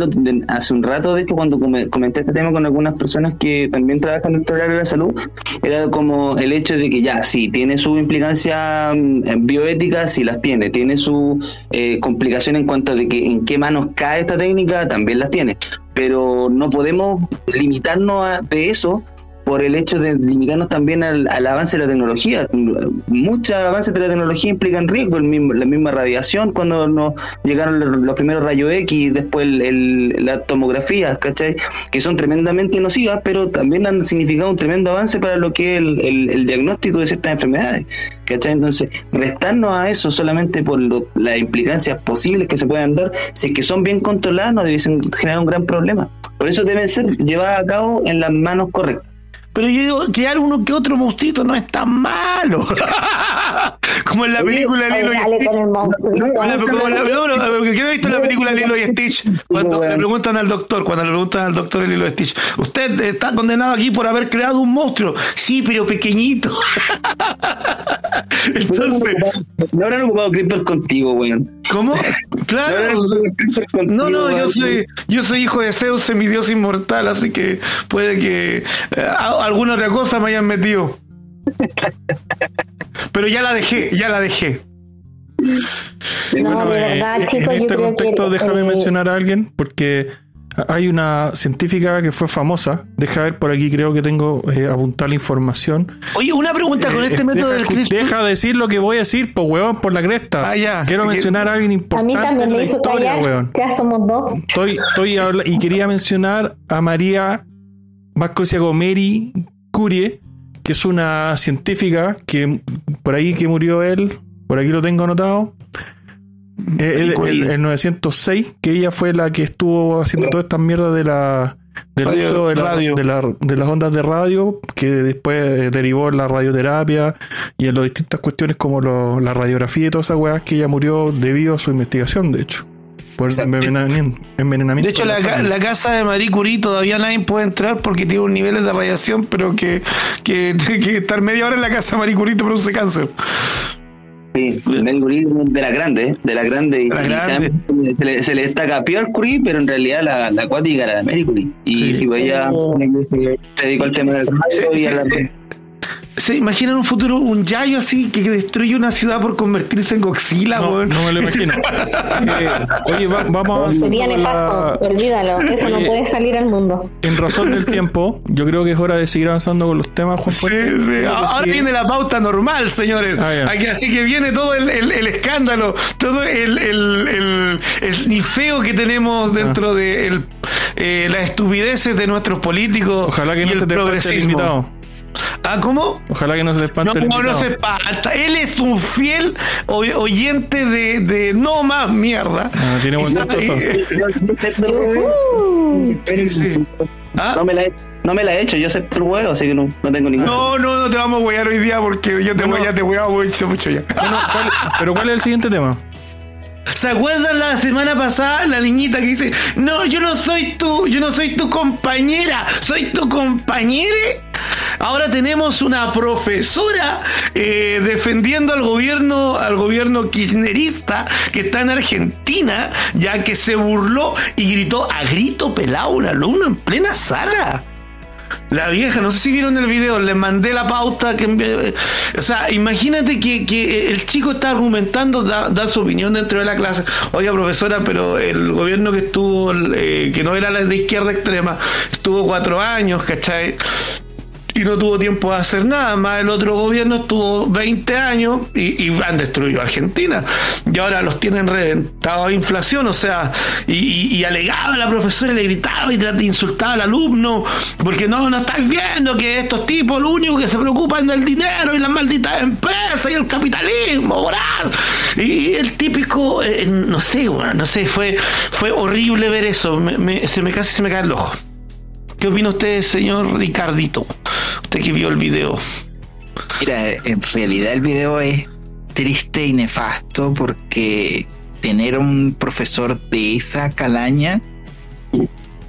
hace un rato, de hecho, cuando come- comenté este tema con algunas personas que también trabajan dentro del área de la salud, era como el hecho de que ya, sí, tiene su implicancia mm, bioética, sí las tiene, tiene su eh, complicación en cuanto de que en qué manos cae esta técnica, también las tiene, pero no podemos limitarnos a, de eso por el hecho de limitarnos también al, avance de la tecnología. Muchos avances de la tecnología implican riesgo, la misma radiación cuando nos llegaron los, primeros rayos X, después el, el- las ¿cachai? Que son tremendamente nocivas, pero también han significado un tremendo avance para lo que es el, diagnóstico de ciertas enfermedades, ¿cachai? Entonces, restarnos a eso solamente por lo- las implicancias posibles que se puedan dar, si es que son bien controladas, no debiesen generar un gran problema. Por eso deben ser llevadas a cabo en las manos correctas. Pero yo digo, crear uno que otro monstruito no es tan malo. Como en la película Lilo y Stitch. con el monstruito. Como la- como la- no, no, ¿Qué no he visto la película Lilo y Stitch? Cuando le preguntan al doctor, cuando le preguntan al doctor Lilo y Stitch, usted está condenado aquí por haber creado un monstruo. Sí, pero pequeñito. Entonces, No habrán ocupado CRISPR contigo, weón. ¿cómo? Claro. No, no, yo soy, yo soy hijo de Zeus, semidios inmortal, así que puede que eh, a- alguna otra cosa me hayan metido. Pero ya la dejé, ya la dejé. No, de eh, verdad, en chicos, yo este creo contexto que. déjame eh, mencionar a alguien porque hay una científica que fue famosa. Deja ver por aquí, creo que tengo eh, apuntar la información. Oye, una pregunta con Eh, este método del CRISPR. deja de decir lo que voy a decir, pues weón, por la cresta. Ah, ya. Quiero mencionar a alguien A importante mí también en me hizo historia, callar. weón. Ya somos dos. Estoy, estoy y quería mencionar a María Vascosia Gomeri Curie, que es una científica que por ahí que murió él, por aquí lo tengo anotado. El, el- el 906, que ella fue la que estuvo haciendo todas estas mierdas de la del Radio- uso de, la- radio. de la- de las ondas de radio, que después eh, derivó en la radioterapia y en las distintas cuestiones como lo- la radiografía y todas esas weas, que ella murió debido a su investigación, de hecho, por envenenamiento. envenenamiento De hecho, la, la casa de Marie Curie todavía nadie puede entrar porque tiene un nivel de radiación, pero que, que, que estar media hora en la casa de Marie Curie te produce cáncer. Sí, Marie Curie de la grande, ¿eh? de la grande. y- La grande. Se, le, se le destaca Pierre Curie, pero en realidad la, la acuática era la Marie Curie. Y Sí. si pues ella se dedicó al tema del radio y a la... se, se imagina en un futuro un Yayo así que, destruye una ciudad por convertirse en Godzilla, No, no me lo imagino. Eh, oye, va- vamos Sería nefasto, la- olvídalo. Eso no puede salir al mundo. En razón del tiempo, yo creo que es hora de seguir avanzando con los temas, Juan Sí, Fuente. sí. Que Ahora sí. viene la pauta normal, señores. Ah. Aquí, así que viene todo el, el- el escándalo, todo el, el, el, el nifeo que tenemos dentro de el, eh, las estupideces de nuestros políticos Ojalá que y no el se te el progresismo. invitado. ¿Ah, cómo? Ojalá que no se espante No, no, se espanta. Él es un fiel oy- oyente de, de no más mierda. Ah, tiene buen gusto, Uh. ¿Ah? No me la he, no me la he hecho, yo acepto el huevo, así que no, no tengo ningún. No, no, no te vamos a huear hoy día porque yo te voy, ya te voy a mucho, mucho ya. Bueno, ¿cuál- pero ¿cuál es el siguiente tema? ¿Se acuerdan la semana pasada la niñita que dice, no, yo no soy tu, yo no soy tu compañera, soy tu compañera? Ahora tenemos una profesora eh, defendiendo al gobierno, al gobierno kirchnerista que está en Argentina, ya que se burló y gritó a grito pelado un alumno en plena sala. La vieja, no sé si vieron el video, les mandé la pauta que envié- o sea, imagínate que, que el chico está argumentando, da, da su opinión dentro de la clase. Oiga, profesora, pero el gobierno que estuvo, eh, que no era de izquierda extrema, estuvo cuatro años, ¿cachai? Y no tuvo tiempo de hacer nada. Más el otro gobierno estuvo 20 años y, han destruido Argentina. Y ahora los tienen reventados a inflación, o sea, y, alegaba la profesora y le gritaba y trat- insultaba al alumno, porque no, no estáis viendo que estos tipos lo único que se preocupan del dinero y las malditas empresas y el capitalismo, voraz. Y el típico, eh, no sé, bueno, no sé, fue, fue horrible ver eso, me- me- se me casi se me cae el ojo. ¿Qué opina usted, señor Ricardito? Que vio el video. Mira, en realidad el video es triste y nefasto porque tener un profesor de esa calaña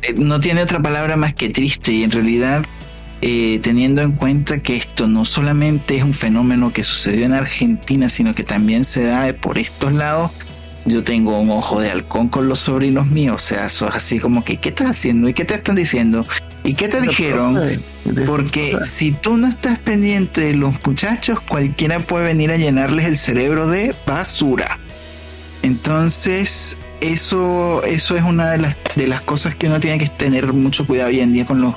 eh, no tiene otra palabra más que triste y en realidad eh, teniendo en cuenta que esto no solamente es un fenómeno que sucedió en Argentina, sino que también se da por estos lados, yo tengo un ojo de halcón con los sobrinos míos, o sea, eso es así como que, ¿qué estás haciendo? ¿Y qué te están diciendo? ¿Y qué te dijeron? Porque si tú no estás pendiente de los muchachos, cualquiera puede venir a llenarles el cerebro de basura. Entonces, eso, eso es una de las, de las cosas que uno tiene que tener mucho cuidado hoy en día con los,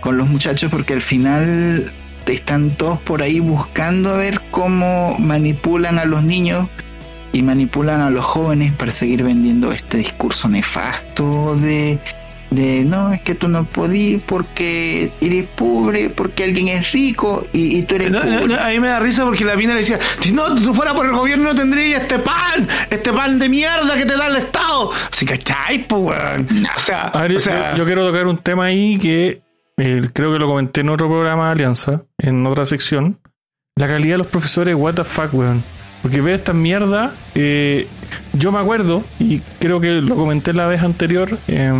con los muchachos, porque al final están todos por ahí buscando a ver cómo manipulan a los niños y manipulan a los jóvenes para seguir vendiendo este discurso nefasto de, de no, es que tú no podís porque eres pobre, porque alguien es rico y, y tú eres No, no, pobre. no, a mí me da risa porque la mina le decía, si no, tú fuera por el gobierno no tendrías este pan, este pan de mierda que te da el Estado. Así que, ¿cachai, pues, weón? O sea, A ver, o sea, yo, yo quiero tocar un tema ahí que eh, creo que lo comenté en otro programa de Alianza, en otra sección. La calidad de los profesores, what the fuck, weón. Porque ver esta mierda, eh, yo me acuerdo, y creo que lo comenté la vez anterior, eh,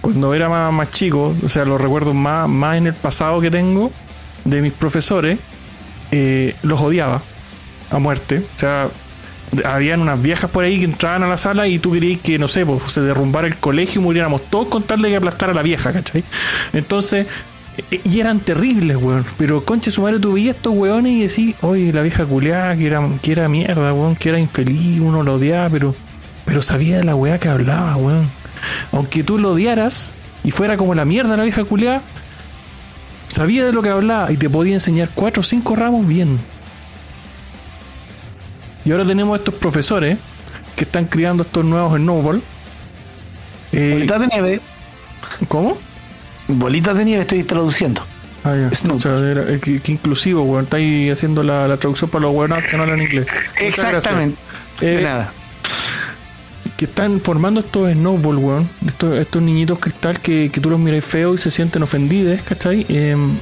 cuando era más, más chico, o sea, los recuerdos más, más en el pasado que tengo de mis profesores, eh, los odiaba a muerte. O sea, habían unas viejas por ahí que entraban a la sala y tú querías que, no sé, pues se derrumbara el colegio y muriéramos todos con tal de que aplastara a la vieja, ¿cachai? Entonces, y eran terribles, weón. Pero conche su madre, tú veías estos weones y decís, oye, la vieja culiada, que era, que era mierda, weón, que era infeliz, uno lo odiaba, pero, pero sabía de la weá que hablaba, weón. Aunque tú lo odiaras y fuera como la mierda la vieja culiada, sabía de lo que hablaba y te podía enseñar cuatro o cinco ramos bien. Y ahora tenemos estos profesores que están criando estos nuevos Snowball. Eh, de nieve, ¿Cómo? Bolitas de nieve estoy traduciendo. Ah, ya. O sea, era- eh, que, que inclusivo, weón. Está ahí haciendo la, la traducción para los weonados que no hablan inglés. Exactamente. Eh, de nada. que están formando estos snowball, weón. Estos, estos niñitos cristal que, que tú los miras feo y se sienten ofendidos, ¿cachai? Em,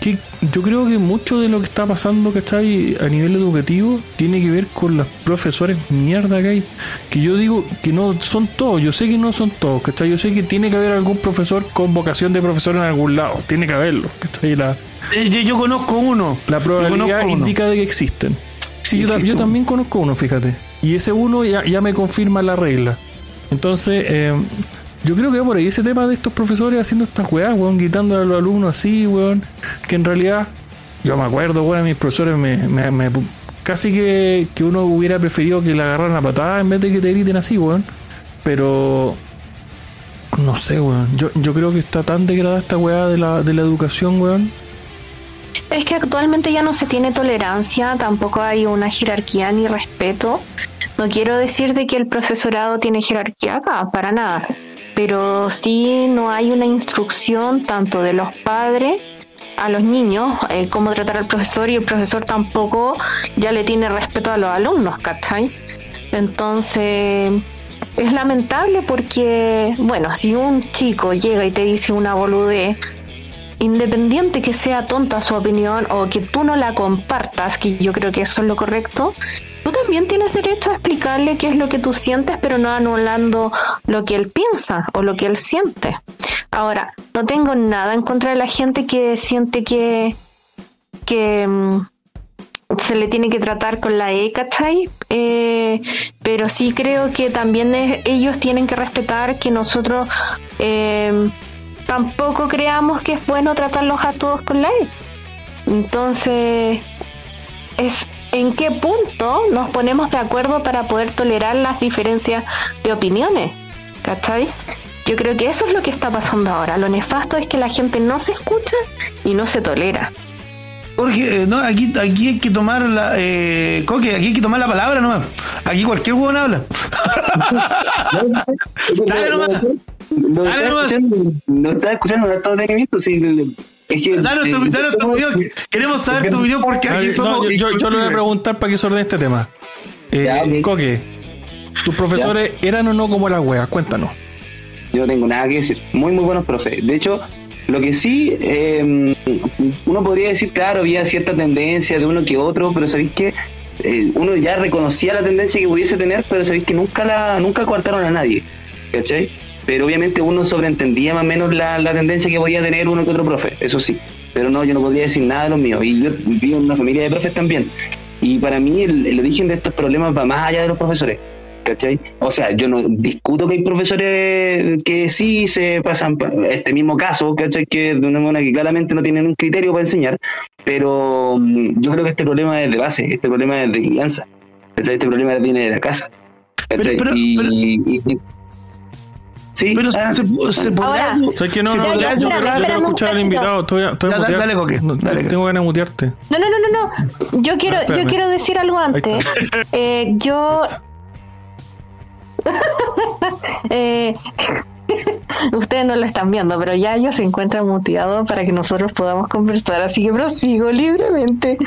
que yo creo que mucho de lo que está pasando, ¿cachai? A nivel educativo tiene que ver con los profesores mierda que hay. Que yo digo que no son todos, yo sé que no son todos, ¿cachai? Yo sé que tiene que haber algún profesor con vocación de profesor en algún lado, tiene que haberlo, ¿cachai? La, Eh, Yo, yo conozco uno. la probabilidad uno. indica de que existen. Sí, yo, yo también conozco uno, fíjate. Y ese uno ya, ya me confirma la regla. Entonces, eh, yo creo que por ahí ese tema de estos profesores haciendo estas weas, weón, gritando a los alumnos así, weón. Que en realidad, yo me acuerdo, weón, mis profesores me, casi que, que uno hubiera preferido que le agarraran a patada en vez de que te griten así, weón. Pero no sé, weón. Yo, yo creo que está tan degradada esta weá de la, de la educación, weón. Es que actualmente ya no se tiene tolerancia, tampoco hay una jerarquía ni respeto. No quiero decir de que el profesorado tiene jerarquía acá, para nada, pero sí no hay una instrucción tanto de los padres a los niños eh, cómo tratar al profesor y el profesor tampoco ya le tiene respeto a los alumnos, ¿cachai? Entonces es lamentable porque, bueno, si un chico llega y te dice una boludez, independiente que sea tonta su opinión o que tú no la compartas, que yo creo que eso es lo correcto, tú también tienes derecho a explicarle qué es lo que tú sientes, pero no anulando lo que él piensa o lo que él siente. Ahora, no tengo nada en contra de la gente que siente que, que mm, se le tiene que tratar con la E, ¿cachai? Eh, pero sí creo que también ellos tienen que respetar que nosotros eh, tampoco creamos que es bueno tratarlos a todos con la E. Entonces, es en qué punto nos ponemos de acuerdo para poder tolerar las diferencias de opiniones, ¿cachai? Yo creo que eso es lo que está pasando ahora. Lo nefasto es que la gente no se escucha y no se tolera. Jorge, eh, no, aquí, aquí hay que tomar la. Eh, Coque, aquí hay que tomar la palabra nomás. Aquí cualquier huevón habla. Dale nomás. No nomás. escuchando, no estaba escuchando no estaba detenimiento, sí, es que Danos tu, eh, danos tu opinión. Queremos saber tu opinión porque aquí somos. yo, yo- yo le voy a preguntar para que se ordene este tema. Eh, Ya. Coque, ¿tus profesores eran o no como las weas? Cuéntanos. Yo no tengo nada que decir. Muy, muy buenos profes. De hecho, lo que sí, eh, uno podría decir, claro, había cierta tendencia de uno que otro, pero sabéis que eh, uno ya reconocía la tendencia que pudiese tener, pero sabéis que nunca la nunca coartaron a nadie. ¿Cachai? Pero obviamente uno sobreentendía más o menos la, la tendencia que podía tener uno que otro profe, eso sí. Pero no, yo no podría decir nada de los míos. Y yo vivo en una familia de profes también. Y para mí el, el origen de estos problemas va más allá de los profesores. ¿Cachai? O sea, yo no discuto que hay profesores que sí se pasan pa- este mismo caso, ¿cachai? Que de una manera que claramente no tienen un criterio para enseñar, pero mm, yo creo que este problema es de base, este problema es de crianza, ¿cachai? Este problema viene de la casa, ¿cachai? Pero- pero- y, pero- y- y- sí, Pero ah, se, se podrá. Ahora, ¿Sabes que no? no, yo, espérame, quiero- yo espérame quiero escuchar al invitado. Estoy, estoy dale, dale, Coque, No, dale. Tengo ganas de mutearte. No, no, no, no, no. Yo quiero, Ah, yo quiero decir algo antes. Eh, yo, eh, ustedes no lo están viendo, pero ya ellos se encuentran muteados para que nosotros podamos conversar, así que prosigo libremente.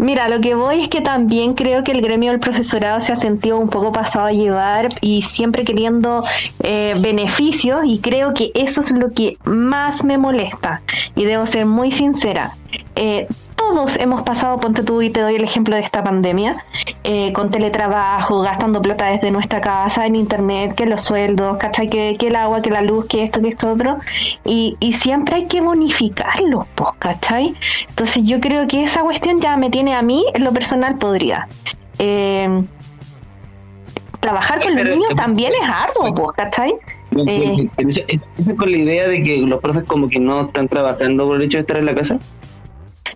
Mira, lo que voy es que también creo que el gremio del profesorado se ha sentido un poco pasado a llevar y siempre queriendo eh, beneficios y creo que eso es lo que más me molesta y debo ser muy sincera. Eh, todos hemos pasado, ponte tú y te doy el ejemplo de esta pandemia, eh, con teletrabajo, gastando plata desde nuestra casa, en internet, que los sueldos, ¿cachai? Que, que el agua, que la luz, que esto, que esto otro. Y, y siempre hay que bonificarlos, pues, ¿cachai? Entonces yo creo que esa cuestión ya me tiene a mí, en lo personal, podrida. Eh, trabajar con los niños también es arduo, pues, ¿cachai? Eh. ¿Eso es, eso es con la idea de que los profes como que no están trabajando por el hecho de estar en la casa?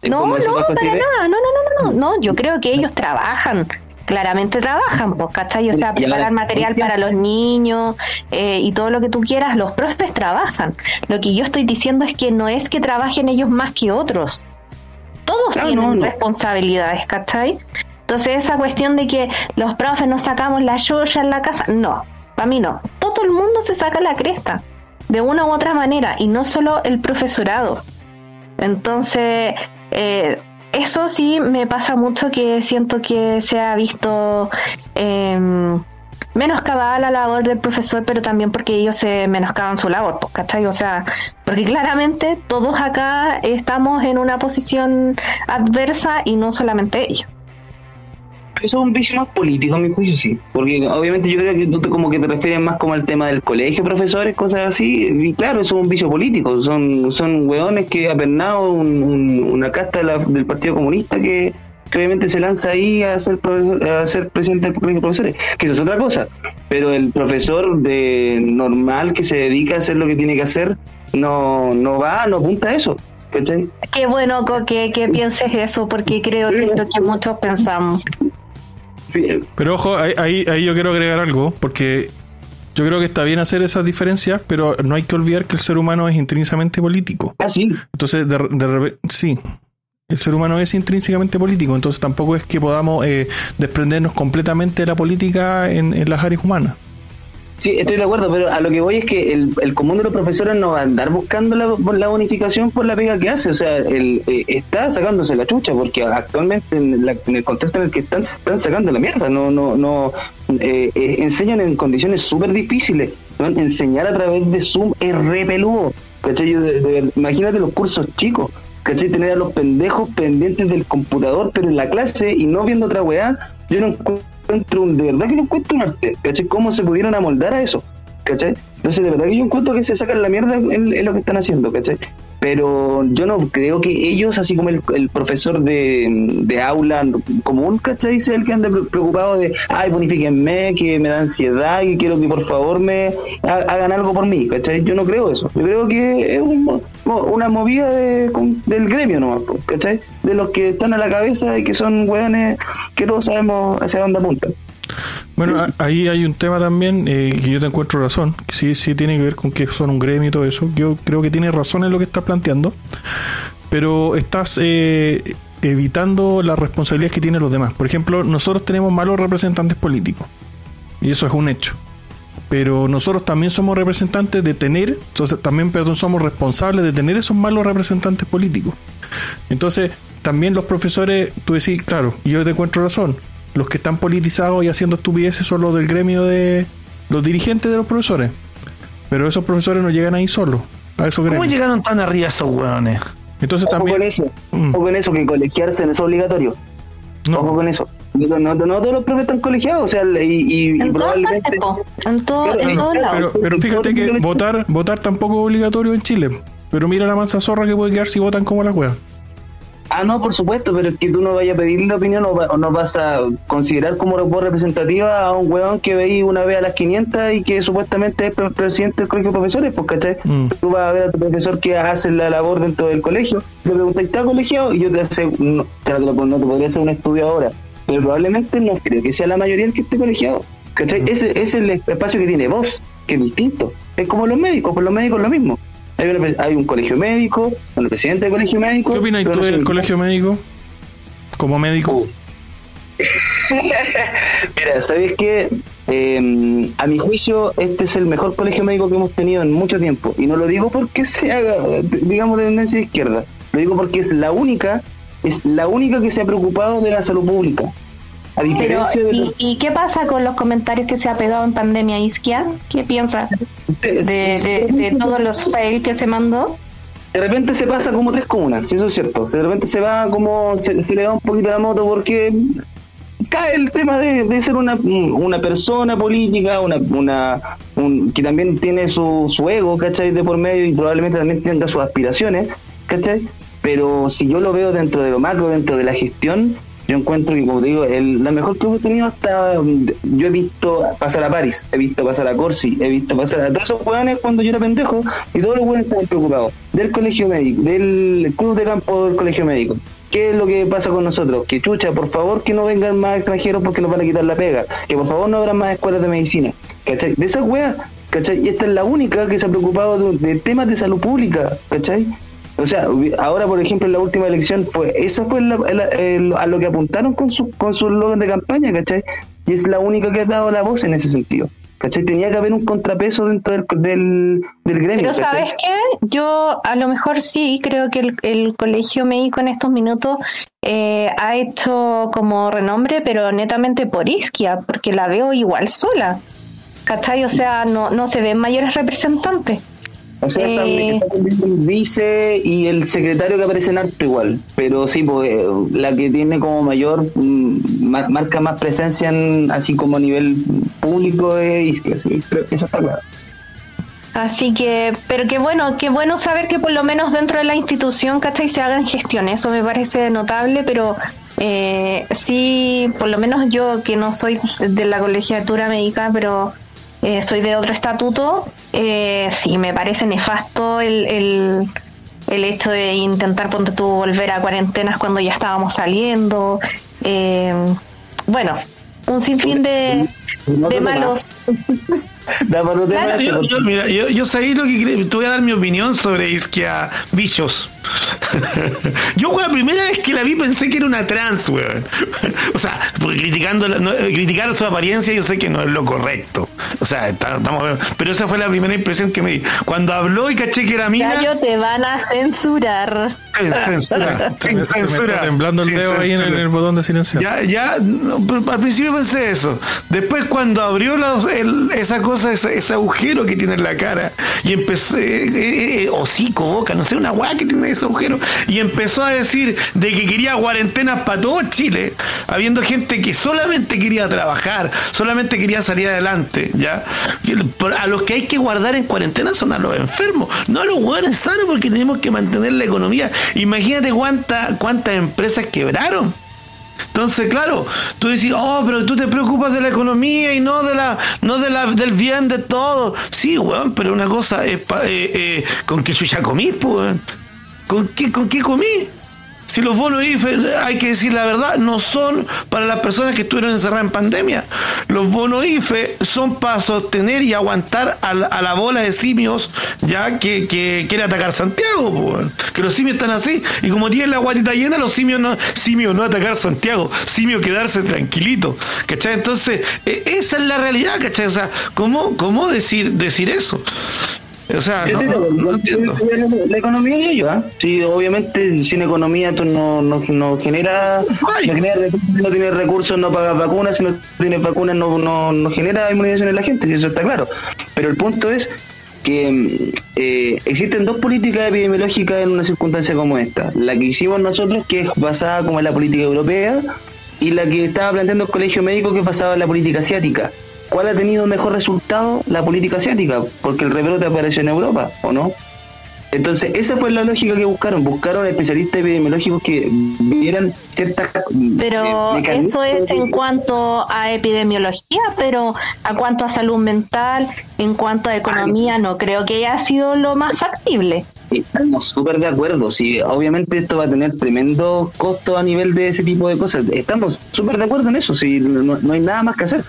¿Es No, no, para nada, no, no, no, no, no, no, yo creo que ellos trabajan, claramente trabajan, pues, ¿cachai? O sea, preparar material para los niños eh, y todo lo que tú quieras, los profes trabajan. Lo que yo estoy diciendo es que no es que trabajen ellos más que otros. Todos tienen no, no. responsabilidades, ¿cachai? Entonces esa cuestión de que los profes nos sacamos la yuya en la casa, no, para mí no. Todo el mundo se saca la cresta, de una u otra manera, y no solo el profesorado. Entonces, eh, eso sí me pasa mucho que siento que se ha visto eh, menoscabada la labor del profesor, pero también porque ellos se menoscaban su labor, pues, ¿cachai? O sea, porque claramente todos acá estamos en una posición adversa y no solamente ellos. Eso es un vicio más político, a mi juicio, sí. Porque obviamente yo creo que tú como que te refieres más como al tema del colegio, profesores, cosas así. Y claro, eso es un vicio político. Son, son hueones que ha pernado un- un- una casta del Partido Comunista que, obviamente se lanza ahí a ser, a ser presidente del colegio de profesores. Que eso es otra cosa. Pero el profesor de normal que se dedica a hacer lo que tiene que hacer, no, no va, no apunta a eso. ¿Cachai? Qué bueno que, que pienses eso, porque creo que es lo que muchos pensamos. Sí, Pero ojo, ahí, ahí, ahí yo quiero agregar algo, porque yo creo que está bien hacer esas diferencias, pero no hay que olvidar que el ser humano es intrínsecamente político. Ah, sí. Entonces, de, sí, el ser humano es intrínsecamente político, entonces tampoco es que podamos eh, desprendernos completamente de la política en, en las áreas humanas. Sí, estoy de acuerdo, pero a lo que voy es que el, el común de los profesores no va a andar buscando la, la bonificación por la pega que hace. O sea, él eh, está sacándose la chucha porque actualmente en, la- en el contexto en el que están, están sacando la mierda. No, no, no. eh, eh, enseñan en condiciones súper difíciles. Enseñar a través de Zoom es re peludo. ¿cachai? Yo de- de- imagínate los cursos chicos. ¿Cachai? Tener a los pendejos pendientes del computador, pero en la clase y no viendo otra weá, yo no encuentro un, de verdad que no encuentro un arte, ¿cachai? ¿Cómo se pudieron amoldar a eso? ¿Cachai? Entonces, de verdad que yo encuentro que se sacan la mierda en, lo que están haciendo, ¿cachai? Pero yo no creo que ellos, así como el, profesor de, de aula común, ¿cachai? Sea el que pre- preocupado de, ay, bonifíquenme, que me da ansiedad y quiero que por favor me ha- hagan algo por mí, ¿cachai? Yo no creo eso. Yo creo que es un una movida de- con- del gremio nomás, ¿cachai? De los que están a la cabeza y que son hueones que todos sabemos hacia dónde apuntan. Bueno, ahí hay un tema también eh, que yo te encuentro razón, que sí, sí tiene que ver con que son un gremio y todo eso. Yo creo que tiene razón en lo que estás planteando, pero estás eh, evitando las responsabilidades que tienen los demás. Por ejemplo, nosotros tenemos malos representantes políticos, y eso es un hecho. Pero nosotros también somos representantes de tener, entonces también, perdón, somos responsables de tener esos malos representantes políticos. Entonces, también los profesores, tú decís, claro, yo te encuentro razón, los que están politizados y haciendo estupideces son los del gremio de los dirigentes de los profesores. Pero esos profesores no llegan ahí solos, a esos ¿Cómo llegaron tan arriba esos hueones? Entonces Ojo también... con eso, Mm. ojo con eso, que colegiarse no es obligatorio. No. Ojo con eso. No, no- no todos los profes están colegiados, o sea, y, y- y En probablemente... partes, en, todo, Claro, en todos lados. Pero, pero fíjate que votar votar tampoco es obligatorio en Chile. Pero mira la mansa zorra que puede quedar si votan como la wea. Ah, no, por supuesto, pero es que tú no vayas a pedir la opinión o, va- o no vas a considerar como voz representativa a un weón que veí una vez a las 500 y que supuestamente es pre- presidente del colegio de profesores, pues, ¿cachai? Mm. Tú vas a ver a tu profesor que hace la labor dentro del colegio, le preguntas, ¿está colegiado? Y yo te hace, no, no, te, podría hacer un estudio ahora, pero probablemente no creo que sea la mayoría el que esté colegiado. ¿Cachai? Ese, ese es el espacio que tiene voz, que es distinto. Es como los médicos, pues los médicos lo mismo. Hay, una- hay un colegio médico, un presidente del colegio médico. ¿Qué opinas tú del colegio médico? Como médico. Uh. Mira, ¿sabes qué? Eh, a mi juicio, este es el mejor colegio médico que hemos tenido en mucho tiempo. Y no lo digo porque sea, digamos, de tendencia de izquierda. Lo digo porque es la única, es la única que se ha preocupado de la salud pública. A Pero, de ¿y, los- y qué pasa con los comentarios que se ha pegado en pandemia Isquia? ¿Qué piensa de, de, de todos los fails que se mandó? de repente se pasa como tres comunas, si eso es cierto. De repente se va como, se, se le va un poquito la moto porque cae el tema de, de ser una, una persona política, una, una un- que también tiene su, su ego, ¿cachai? De por medio y probablemente también tenga sus aspiraciones, ¿cachai? Pero si yo lo veo dentro de lo macro, dentro de la gestión, yo encuentro que, como te digo, el, la mejor que hemos tenido hasta. Yo he visto pasar a París, he visto pasar a Corsi, he visto pasar a todos esos hueones cuando yo era pendejo y todos los hueones estaban preocupados. Del colegio médico, del club de campo del colegio médico. ¿Qué es lo que pasa con nosotros? Que chucha, por favor que no vengan más extranjeros porque nos van a quitar la pega. Que por favor no habrá más escuelas de medicina. ¿Cachai? De esas weas, ¿cachai? Y esta es la única que se ha preocupado de, de temas de salud pública, ¿cachai? O sea, ahora por ejemplo en la última elección fue, esa fue la- a lo que apuntaron con su con su eslogan de campaña, ¿cachai? Y es la única que ha dado la voz en ese sentido. ¿Cachai? Tenía que haber un contrapeso dentro del, del, del gremio. Pero ¿cachai? ¿sabes qué? Yo a lo mejor sí creo que el, el colegio médico en estos minutos eh, ha hecho como renombre, pero netamente por Isquia, porque la veo igual sola. ¿Cachai? O sea, no, no se ven mayores representantes. O sea, Eh. también el vice y el secretario que aparece en arte igual. Pero sí, pues eh, la que tiene como mayor, mm, mar- marca más presencia en, así como a nivel público es eso está claro. Así que, pero qué bueno, qué bueno saber que por lo menos dentro de la institución, ¿cachai? Se hagan gestiones, eso me parece notable, pero eh, sí, por lo menos yo que no soy de la colegiatura médica, pero eh, soy de otro estatuto, eh, sí, me parece nefasto el, el, el hecho de intentar, ponte tú, volver a cuarentenas cuando ya estábamos saliendo. eh, bueno, un sinfín de, No de malos. Claro. Yo, yo- mira, yo, yo sabía lo que creo. Te voy a dar mi opinión sobre Isquia Bichos. yo, weón, la primera vez que la vi pensé que era una trans, weón. o sea, porque criticando, la- no, eh, criticar su apariencia yo sé que no es lo correcto. O sea, está- estamos, pero esa fue la primera impresión que me di. Cuando habló y caché que era Gallo, te van a censurar. sin censura, Se sin me, se me está censura, temblando el sin dedo ahí en el, botón de silenciar. Ya, ya, no, al principio pensé eso. Después cuando abrió los- el- esa cosa, ese, ese agujero que tiene en la cara, y empezó, eh, eh, eh, hocico, boca, no sé, una weá que tiene y empezó a decir de que quería cuarentenas para todo Chile, habiendo gente que solamente quería trabajar, solamente quería salir adelante, ¿ya? A los que hay que guardar en cuarentena son a los enfermos, no a los hueones sanos, porque tenemos que mantener la economía. Imagínate cuánta, cuántas empresas quebraron. Entonces, claro, tú decís, oh, pero tú te preocupas de la economía y no de la, no de la, del bien de todo. Sí, weón, pero una cosa es pa- eh, eh, con qué chucha comí, pues, weón. ¿Con qué, con qué comí? Si los bonos IFE, hay que decir la verdad, no son para las personas que estuvieron encerradas en pandemia. Los bonos IFE son para sostener y aguantar a la, bola de simios ya que, quiere atacar Santiago. Que los simios están así. Y como tienen la guatita llena, los simios no, simios no atacar Santiago, simio quedarse tranquilito. ¿Cachai? Entonces, eh, esa es la realidad, ¿cachai? O sea, ¿cómo, cómo decir, decir eso? O sea, no, no- no entiendo. La economía y ello, ¿ah? Sí, obviamente sin economía tú no, no, no genera, genera recursos, si no tienes recursos no pagas vacunas, si no tienes vacunas no, no, no genera inmunización en la gente, si eso está claro. Pero el punto es que eh, existen dos políticas epidemiológicas en una circunstancia como esta. La que hicimos nosotros, que es basada como en la política europea, y la que estaba planteando el colegio médico, que es basada en la política asiática. ¿Cuál ha tenido mejor resultado? La política asiática, porque el rebrote apareció en Europa, ¿o no? Entonces, esa fue la lógica que buscaron. Buscaron especialistas epidemiológicos que vieran ciertas. Pero eh, eso es en cuanto a epidemiología, pero a cuanto a salud mental, en cuanto a economía, no creo que haya sido lo más factible. Estamos súper de acuerdo. Sí, obviamente esto va a tener tremendo costo a nivel de ese tipo de cosas. Estamos súper de acuerdo en eso. Sí, no, no hay nada más que hacer.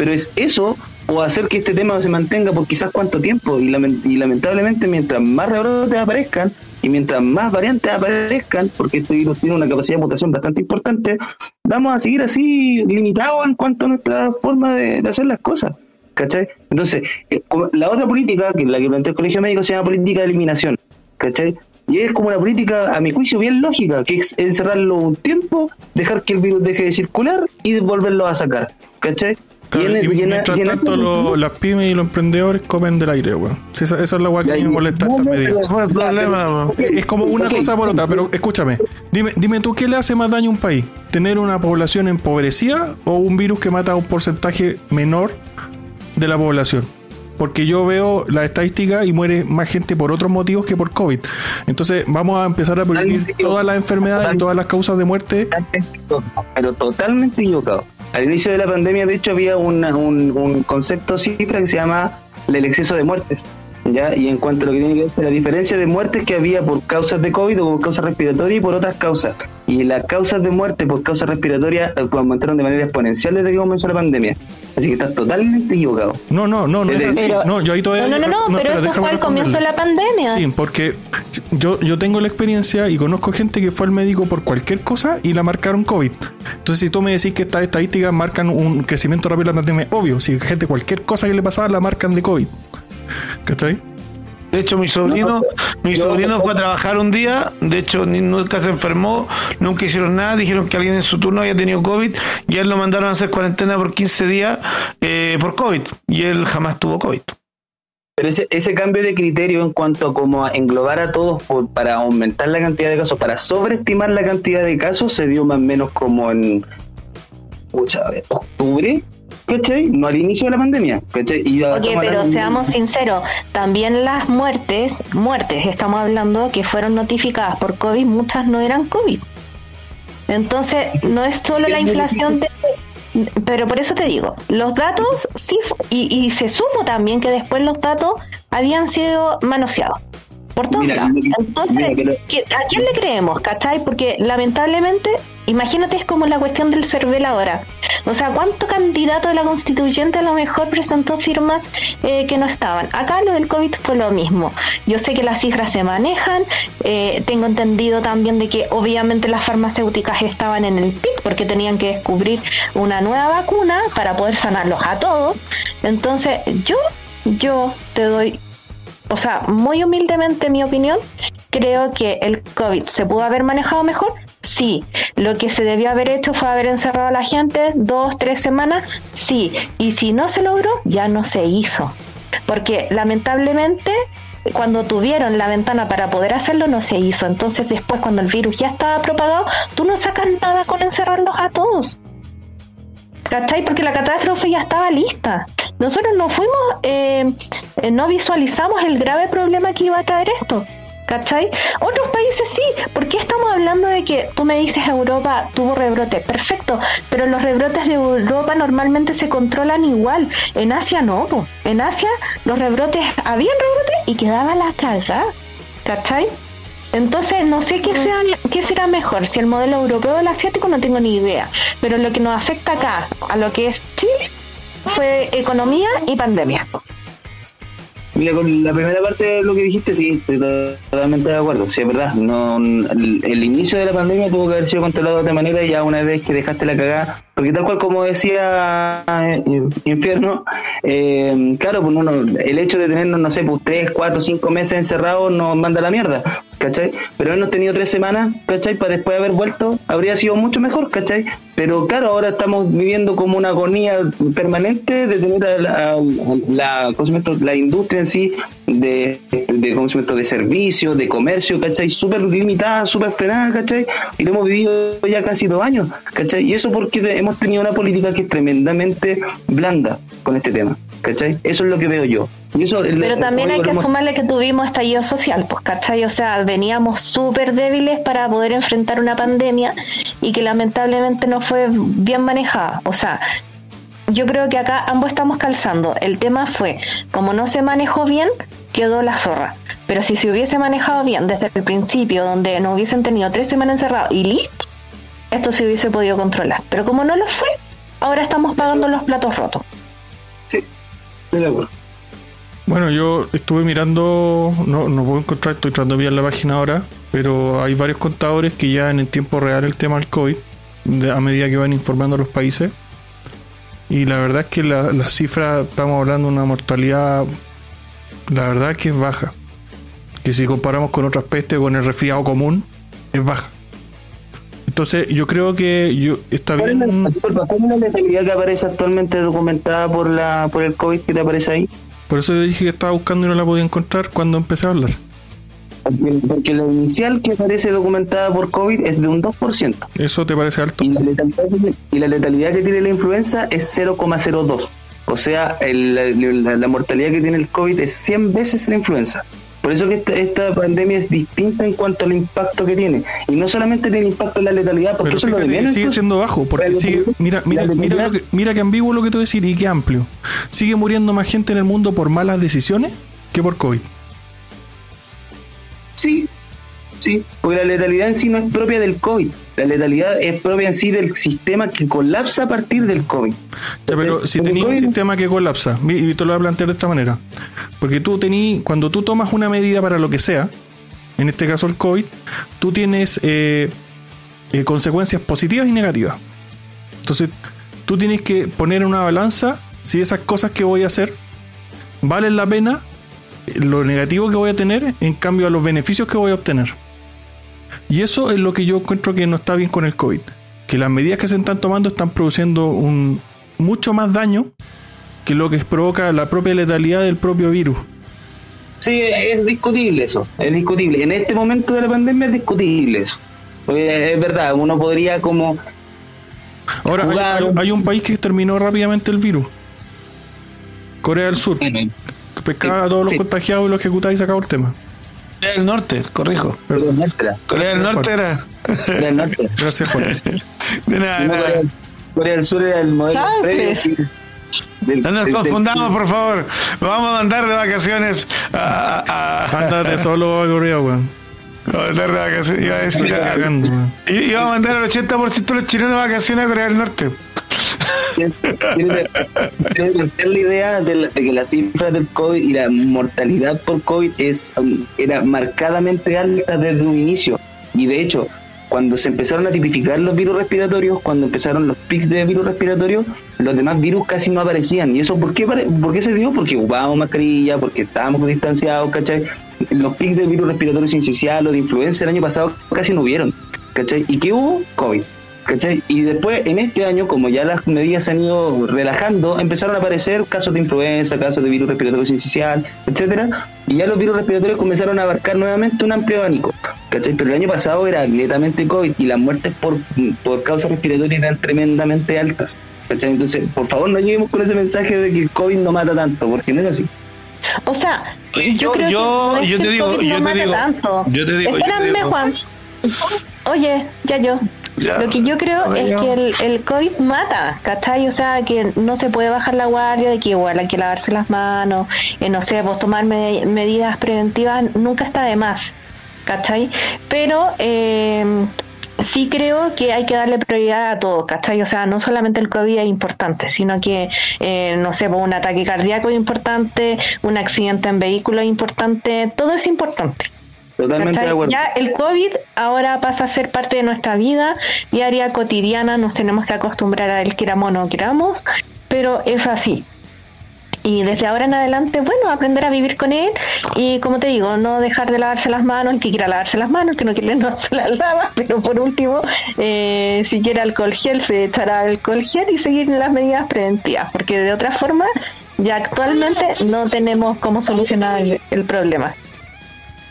Pero es eso o hacer que este tema se mantenga por quizás cuánto tiempo. Y, lament- y lamentablemente, mientras más rebrotes aparezcan y mientras más variantes aparezcan, porque este virus tiene una capacidad de mutación bastante importante, vamos a seguir así limitados en cuanto a nuestra forma de, hacer las cosas. ¿Cachai? Entonces, eh, la otra política, que la que plantea el Colegio Médico, se llama política de eliminación. ¿Cachai? Y es como una política, a mi juicio, bien lógica, que es encerrarlo un tiempo, dejar que el virus deje de circular y volverlo a sacar. ¿Cachai? Claro, y y en- mientras y en tanto, lo- las pymes y los emprendedores comen del aire, weón. Sí, esa, esa es la weá que me molesta no, esta no, medida. problema, Es como una cosa por otra, pero escúchame. Dime, dime tú, ¿qué le hace más daño a un país? ¿Tener una población empobrecida o un virus que mata a un porcentaje menor de la población? Porque yo veo la estadística y muere más gente por otros motivos que por COVID. Entonces vamos a empezar a prohibir todas las enfermedades y todas las causas de muerte. pero totalmente equivocado. Al inicio de la pandemia, de hecho, había un, un concepto cifra que se llama el exceso de muertes. ¿Ya? Y en cuanto a lo que tiene que ver con la diferencia de muertes que había por causas de COVID o por causas respiratorias y por otras causas. Y las causas de muerte por causas respiratorias eh, aumentaron de manera exponencial desde que comenzó la pandemia. Así que estás totalmente equivocado. No, no, no, no. Pero- No, yo ahí todavía. No, no, no, no, pero eso fue al comienzo de la pandemia. Sí, porque yo, yo tengo la experiencia y conozco gente que fue al médico por cualquier cosa y la marcaron COVID. Entonces, si tú me decís que estas estadísticas marcan un crecimiento rápido de la pandemia, obvio, si gente cualquier cosa que le pasaba la marcan de COVID. ¿Cachai? De hecho, mi sobrino, mi sobrino fue a trabajar un día, de hecho, ni, nunca se enfermó, nunca hicieron nada, dijeron que alguien en su turno había tenido COVID y a él lo mandaron a hacer cuarentena por 15 días eh, por COVID y él jamás tuvo COVID. Pero ese, ese cambio de criterio en cuanto a cómo englobar a todos por- para aumentar la cantidad de casos, para sobreestimar la cantidad de casos, se dio más o menos como en pucha, octubre, ¿cachai? No al inicio de la pandemia, ¿cachai? Y Oye, pero hablando- seamos sinceros, también las muertes, muertes, estamos hablando que fueron notificadas por COVID, muchas no eran COVID. Entonces, no es solo la inflación de... Pero por eso te digo, los datos sí, y, y se supo también que después los datos habían sido manoseados. Por todos Mira, lados. mira, Entonces, mira, pero- ¿qué- ¿a quién le creemos? ¿Cachai? Porque lamentablemente, imagínate, es como la cuestión del CERVEL ahora. O sea, ¿cuánto candidato de la constituyente a lo mejor presentó firmas eh, que no estaban? Acá lo del COVID fue lo mismo. Yo sé que las cifras se manejan, eh, tengo entendido también de que obviamente las farmacéuticas estaban en el pic porque tenían que descubrir una nueva vacuna para poder sanarlos a todos. Entonces, yo, yo te doy o sea, muy humildemente mi opinión, creo que el COVID se pudo haber manejado mejor. Sí, lo que se debió haber hecho fue haber encerrado a la gente dos, tres semanas. Sí, y si no se logró, ya no se hizo. Porque lamentablemente, cuando tuvieron la ventana para poder hacerlo, no se hizo. Entonces, después, cuando el virus ya estaba propagado, tú no sacas nada con encerrarlos a todos. ¿Cachai? Porque la catástrofe ya estaba lista. Nosotros no fuimos, eh, eh, no visualizamos el grave problema que iba a traer esto. ¿Cachai? Otros países sí. ¿Por qué estamos hablando de que tú me dices Europa tuvo rebrote? Perfecto, pero los rebrotes de Europa normalmente se controlan igual. En Asia no. po. En Asia los rebrotes, habían rebrotes y quedaba la casa. ¿Cachai? Entonces, no sé qué, sea, qué será mejor, si el modelo europeo o el asiático, no tengo ni idea. Pero lo que nos afecta acá, a lo que es Chile, fue economía y pandemia. Mira, con la primera parte de lo que dijiste, sí, estoy to- totalmente de acuerdo. Sí, es verdad. No, el, inicio de la pandemia tuvo que haber sido controlado de otra manera ya una vez que dejaste la cagada, porque tal cual como decía eh, Infierno, eh, claro, pues uno, el hecho de tenernos, no sé, pues tres, cuatro, cinco meses encerrados nos manda la mierda, ¿cachai? Pero habernos tenido tres semanas, ¿cachai? Para después haber vuelto, habría sido mucho mejor, ¿cachai? Pero claro, ahora estamos viviendo como una agonía permanente de tener a la, la, la industria en sí de, de, ¿cómo se llama esto? de servicios, de comercio, ¿cachai? Súper limitada, súper frenada, ¿cachai? Y lo hemos vivido ya casi dos años, ¿cachai? Y eso porque hemos tenido una política que es tremendamente blanda con este tema, ¿cachai? Eso es lo que veo yo. Y eso, Pero también hay que sumarle que tuvimos estallido social, pues, ¿cachai? O sea, veníamos súper débiles para poder enfrentar una pandemia y que lamentablemente no fue bien manejada. O sea, yo creo que acá ambos estamos calzando. El tema fue, como no se manejó bien, quedó la zorra. Pero si se hubiese manejado bien desde el principio, donde no hubiesen tenido tres semanas encerrados y listo, esto se hubiese podido controlar. Pero como no lo fue, ahora estamos pagando los platos rotos. Estoy de acuerdo. Bueno, yo estuve mirando, no, no puedo encontrar, estoy tratando de ver la página ahora, pero hay varios contadores que ya en el tiempo real el tema del COVID, a medida que van informando a los países. Y la verdad es que la, la cifra, estamos hablando de una mortalidad, la verdad es que es baja. Que si comparamos con otras pestes, con el resfriado común, es baja. Entonces yo creo que yo está ¿Cuál es la, bien... disculpa, cuál es la letalidad que aparece actualmente documentada por la por el COVID que te aparece ahí? Por eso yo dije que estaba buscando y no la podía encontrar cuando empecé a hablar. Porque, porque la inicial que aparece documentada por COVID es de un 2%. ¿Eso te parece alto? Y la letalidad, que- y la letalidad que tiene la influenza es 0,02. O sea, el- la, la mortalidad que tiene el COVID es 100 veces la influenza. Por eso que esta, esta pandemia es distinta en cuanto al impacto que tiene. Y no solamente tiene impacto en la letalidad, porque Pero eso lo fíjate que menos. sigue siendo bajo, porque sigue, mira, mira, mira, lo que, mira que ambiguo lo que tú decís y que amplio. Sigue muriendo más gente en el mundo por malas decisiones que por COVID. Sí, sí, porque la letalidad en sí no es propia del COVID. La letalidad es propia en sí del sistema que colapsa a partir del COVID. Ya, pero si tenías un sistema que colapsa, y te lo voy a plantear de esta manera, porque tú tení, cuando tú tomas una medida para lo que sea, en este caso el COVID, tú tienes eh, eh, consecuencias positivas y negativas. Entonces, tú tienes que poner en una balanza si esas cosas que voy a hacer valen la pena, lo negativo que voy a tener, en cambio a los beneficios que voy a obtener. Y eso es lo que yo encuentro que no está bien con el COVID. Que las medidas que se están tomando están produciendo un mucho más daño que lo que provoca la propia letalidad del propio virus. Sí, es discutible eso, es discutible. En este momento de la pandemia es discutible eso. Porque es verdad, uno podría como... Ahora, hay, Jugar- hay- hay un país que terminó rápidamente el virus. Corea del Sur. Pescaba a todos los Sí. contagiados y los ejecutaba y se acabó el tema. Corea del Norte, corrijo. Corea del Norte era. Corea del Norte era. Corea del Norte. Gracias, Juan. De nada, No, nada. Corea, del- Corea del Sur era el modelo previo. del- No nos del- del- confundamos, por favor. Vamos a mandar de vacaciones a. a, Ándate solo, corrido, weón. a mandar de vacaciones. Iba a decir. Iba a mandar al 80% de los chilenos de vacaciones a Corea del Norte. Quiero plantear la idea de, que la cifra del COVID y la mortalidad por COVID es, um, era marcadamente alta desde un inicio. Y de hecho, cuando se empezaron a tipificar los virus respiratorios, cuando empezaron los pics de virus respiratorios, los demás virus casi no aparecían. ¿Y eso por qué, por qué se dio? Porque ocupábamos mascarilla, porque estábamos distanciados, ¿cachai? Los pics de virus respiratorios sincicial o de influenza el año pasado casi no hubieron, ¿cachai? ¿Y qué hubo? COVID. ¿Cachai? Y después, en este año, como ya las medidas se han ido relajando, empezaron a aparecer casos de influenza, casos de virus respiratorio sincicial, etcétera, y ya los virus respiratorios comenzaron a abarcar nuevamente un amplio abanico. ¿Cachai? Pero el año pasado era netamente COVID y las muertes por, por causas respiratorias eran tremendamente altas. ¿Cachai? Entonces, por favor, no lleguemos con ese mensaje de que el COVID no mata tanto, porque no es así. O sea, yo, yo- creo yo- que te digo- COVID yo no te digo- tanto. yo te digo- yo te Espérame, digo- Juan. Oye, ya yo. Ya. Lo que yo creo es que el, el COVID mata, ¿cachai? O sea, que no se puede bajar la guardia, de que igual hay que lavarse las manos, eh, no sé, pues tomar me- medidas preventivas nunca está de más, ¿cachai? Pero eh, sí creo que hay que darle prioridad a todo, ¿cachai? O sea, no solamente el COVID es importante, sino que, eh, no sé, pues un ataque cardíaco es importante, un accidente en vehículo es importante, todo es importante. Totalmente de acuerdo. Ya el COVID ahora pasa a ser parte de nuestra vida diaria, cotidiana, nos tenemos que acostumbrar a él, queramos o no queramos, pero es así. Y desde ahora en adelante, bueno, aprender a vivir con él y como te digo, no dejar de lavarse las manos, el que quiera lavarse las manos, el que no quiere no se las lava, pero por último, eh, si quiere alcohol gel, se echará alcohol gel y seguir las medidas preventivas, porque de otra forma, ya actualmente no tenemos cómo solucionar el- el problema.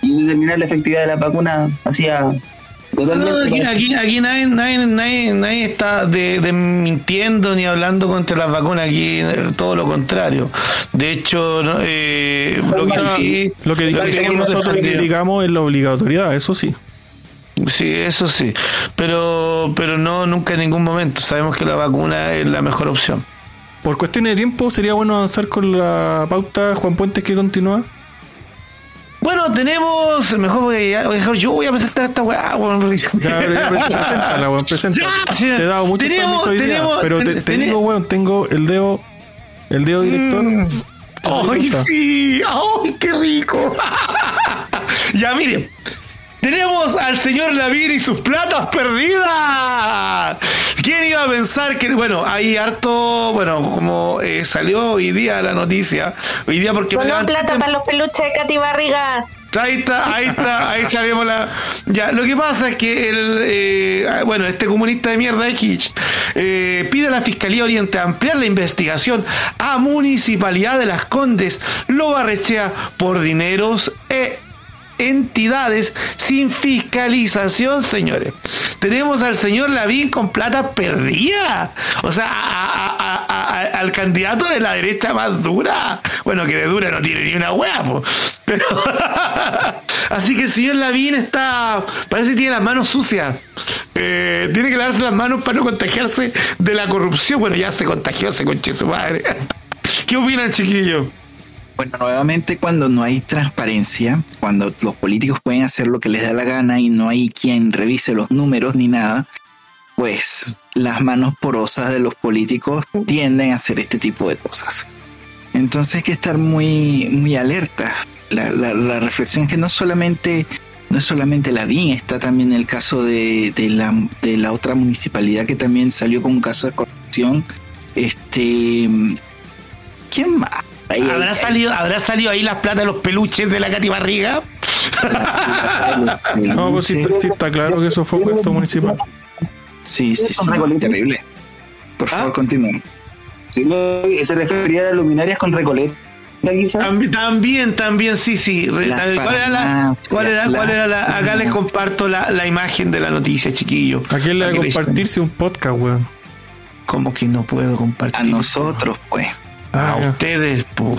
Y determinar la efectividad de la vacuna hacía No, totalmente. aquí, aquí, aquí nadie, nadie, nadie, nadie está de, de mintiendo ni hablando contra las vacunas, aquí todo lo contrario. De hecho, no, eh, lo que sí, Lo que lo que nosotros criticamos es la obligatoriedad, eso sí. Sí, eso sí, pero pero no nunca en ningún momento. Sabemos que la vacuna es la mejor opción. Por cuestiones de tiempo, sería bueno avanzar con la pauta Juan Puentes que continúa. Bueno, tenemos, mejor voy a, a yo voy a presentar esta weá, weón, preséntala, weón, preséntala. Te he dado mucho Tenemos- hoy día, tenemos- pero te, ten- te ten- digo, weón, tengo el dedo, el dedo director. Mm. ¿Te das ¡Ay, sí! ¡Ay, qué rico! ya, miren. Tenemos al señor Lavín y sus platas perdidas. ¿Quién iba a pensar que, bueno, hay harto, bueno, como eh, salió hoy día la noticia, hoy día porque levanté plata para los peluches de Katy Barriga. Ahí está, ahí está, ahí salimos la. Ya, lo que pasa es que el. eh, bueno, este comunista de mierda Kitsch eh, pide a la Fiscalía Oriente ampliar la investigación a Municipalidad de Las Condes. Lo barrechea por dineros e entidades sin fiscalización, señores. Tenemos al señor Lavín con plata perdida. O sea, a- al candidato de la derecha más dura. Bueno, que de dura no tiene ni una hueá. Pero. Así que el señor Lavín está. Parece que tiene las manos sucias. Eh, tiene que lavarse las manos para no contagiarse de la corrupción. Bueno, ya se contagió, se conche su madre. ¿Qué opinan, chiquillos? Bueno, nuevamente cuando no hay transparencia, cuando los políticos pueden hacer lo que les da la gana y no hay quien revise los números ni nada, pues las manos porosas de los políticos tienden a hacer este tipo de cosas. Entonces hay que estar muy, muy alerta. La, reflexión es que no solamente, no es solamente la BIN, está también el caso de, de la, de la otra municipalidad que también salió con un caso de corrupción. Este, ¿quién más? Ahí- ¿Habrá ahí- salido, ¿Habrá salido ahí las plata de los peluches de la Katy Barriga? No, pues sí, está- sí está claro que eso fue puesto municipal. Sí, sí, sí, terrible. Por favor, ¿Ah? continúen. Sí, no, se refería a las luminarias con Recoleta, quizás. También, también, también, sí, sí. Las ¿Cuál era la, cuál era, las cuál era la, acá les comparto la, la imagen de la noticia, chiquillo. ¿A quién le va a compartirse un podcast, weón? ¿Cómo que no puedo compartir? A nosotros, pues. A Ah, ya. ustedes, po.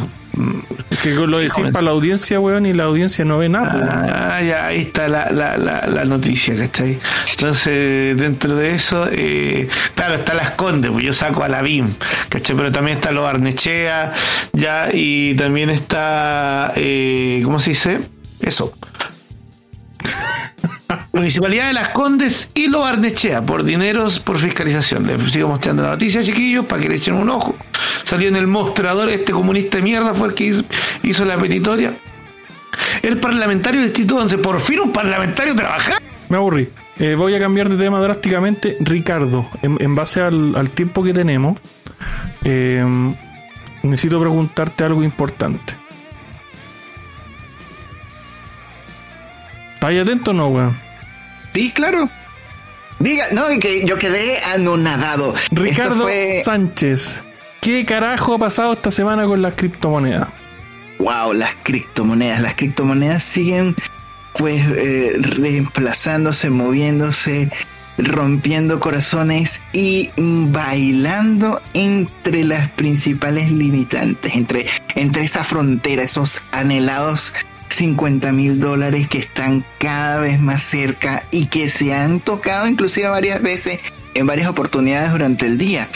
Es que lo decís para la audiencia, weón, y la audiencia no ve nada. pues. Ah, ya, ahí está la, la, la, la noticia, ¿cachai? Entonces, dentro de eso, eh, claro, está las Condes, pues yo saco a la BIM, ¿cachai? Pero también está los Arnechea, ya, y también está, eh, ¿cómo se dice? Eso. Municipalidad de Las Condes y los Arnechea, por dineros, por fiscalización. Les sigo mostrando la noticia, chiquillos, para que le echen un ojo. Salió en el mostrador, este comunista de mierda fue el que hizo, hizo la petitoria. El parlamentario del Distrito 11, por fin un parlamentario trabajar. Me aburrí. Eh, voy a cambiar de tema drásticamente. Ricardo, en, en base al, al tiempo que tenemos, eh, necesito preguntarte algo importante. ¿Estás atento o no, weón? Sí, claro. Diga, no, que yo quedé anonadado. Ricardo fue, Sánchez, ¿qué carajo ha pasado esta semana con las criptomonedas? wow, las criptomonedas. Las criptomonedas siguen pues eh, reemplazándose, moviéndose, rompiendo corazones y bailando entre las principales limitantes, entre, entre esa frontera, esos anhelados 50 mil dólares que están cada vez más cerca y que se han tocado inclusive varias veces en varias oportunidades durante el día.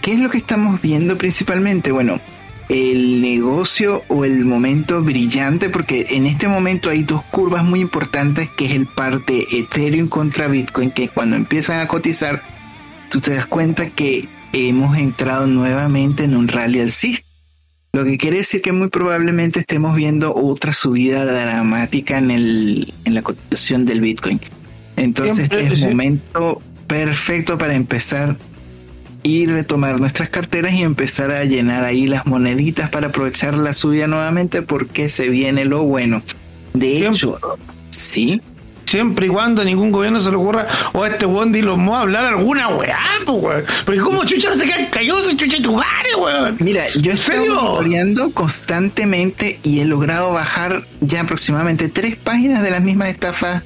¿Qué es lo que estamos viendo principalmente? Bueno, el negocio o el momento brillante, porque en este momento hay dos curvas muy importantes, que es el par de Ethereum contra Bitcoin, que cuando empiezan a cotizar, tú te das cuenta que hemos entrado nuevamente en un rally alcista. Lo que quiere decir que muy probablemente estemos viendo otra subida dramática en, el, en la cotización del Bitcoin. Entonces Siempre, este es sí. momento perfecto para empezar y retomar nuestras carteras y empezar a llenar ahí las moneditas para aprovechar la subida nuevamente porque se viene lo bueno. De Siempre. hecho, sí, Siempre y cuando a ningún gobierno se le ocurra o a este weón de Elon Musk hablar alguna weá, pues. Porque como chucha no se quedan callados, chucha tu madre, weón. Mira, yo serio? monitoreando constantemente y he logrado bajar ya aproximadamente tres páginas de las mismas estafas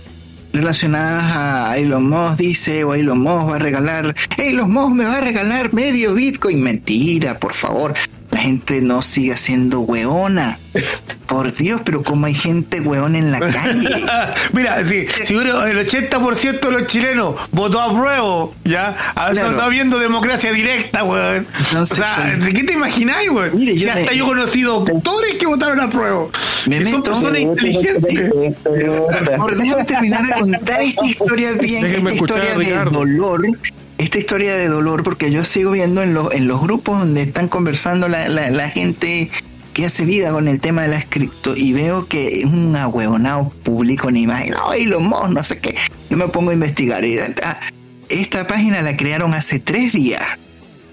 relacionadas a Elon Musk dice o Elon Musk va a regalar Elon Musk me va a regalar medio Bitcoin. Mentira por favor la gente no siga siendo hueona por Dios pero como hay gente hueona en la calle Mira, si, si el 80% de los chilenos votó a prueba, ya, a Claro. está viendo democracia directa, weón. O sea, pues, ¿de qué te imagináis, weón? Mire, si hasta me- yo conocí doctores que votaron a prueba. Me Que son meto- personas inteligentes. Por déjame terminar de contar esta historia bien, Déjenme esta historia de dolor, esta historia de dolor, porque yo sigo viendo en los, en los grupos donde están conversando la, la, la gente que hace vida con el tema de las cripto y veo que es un ahueonado público una imagen, ay, los mos, no sé qué. Yo me pongo a investigar y ah, esta página la crearon hace tres días.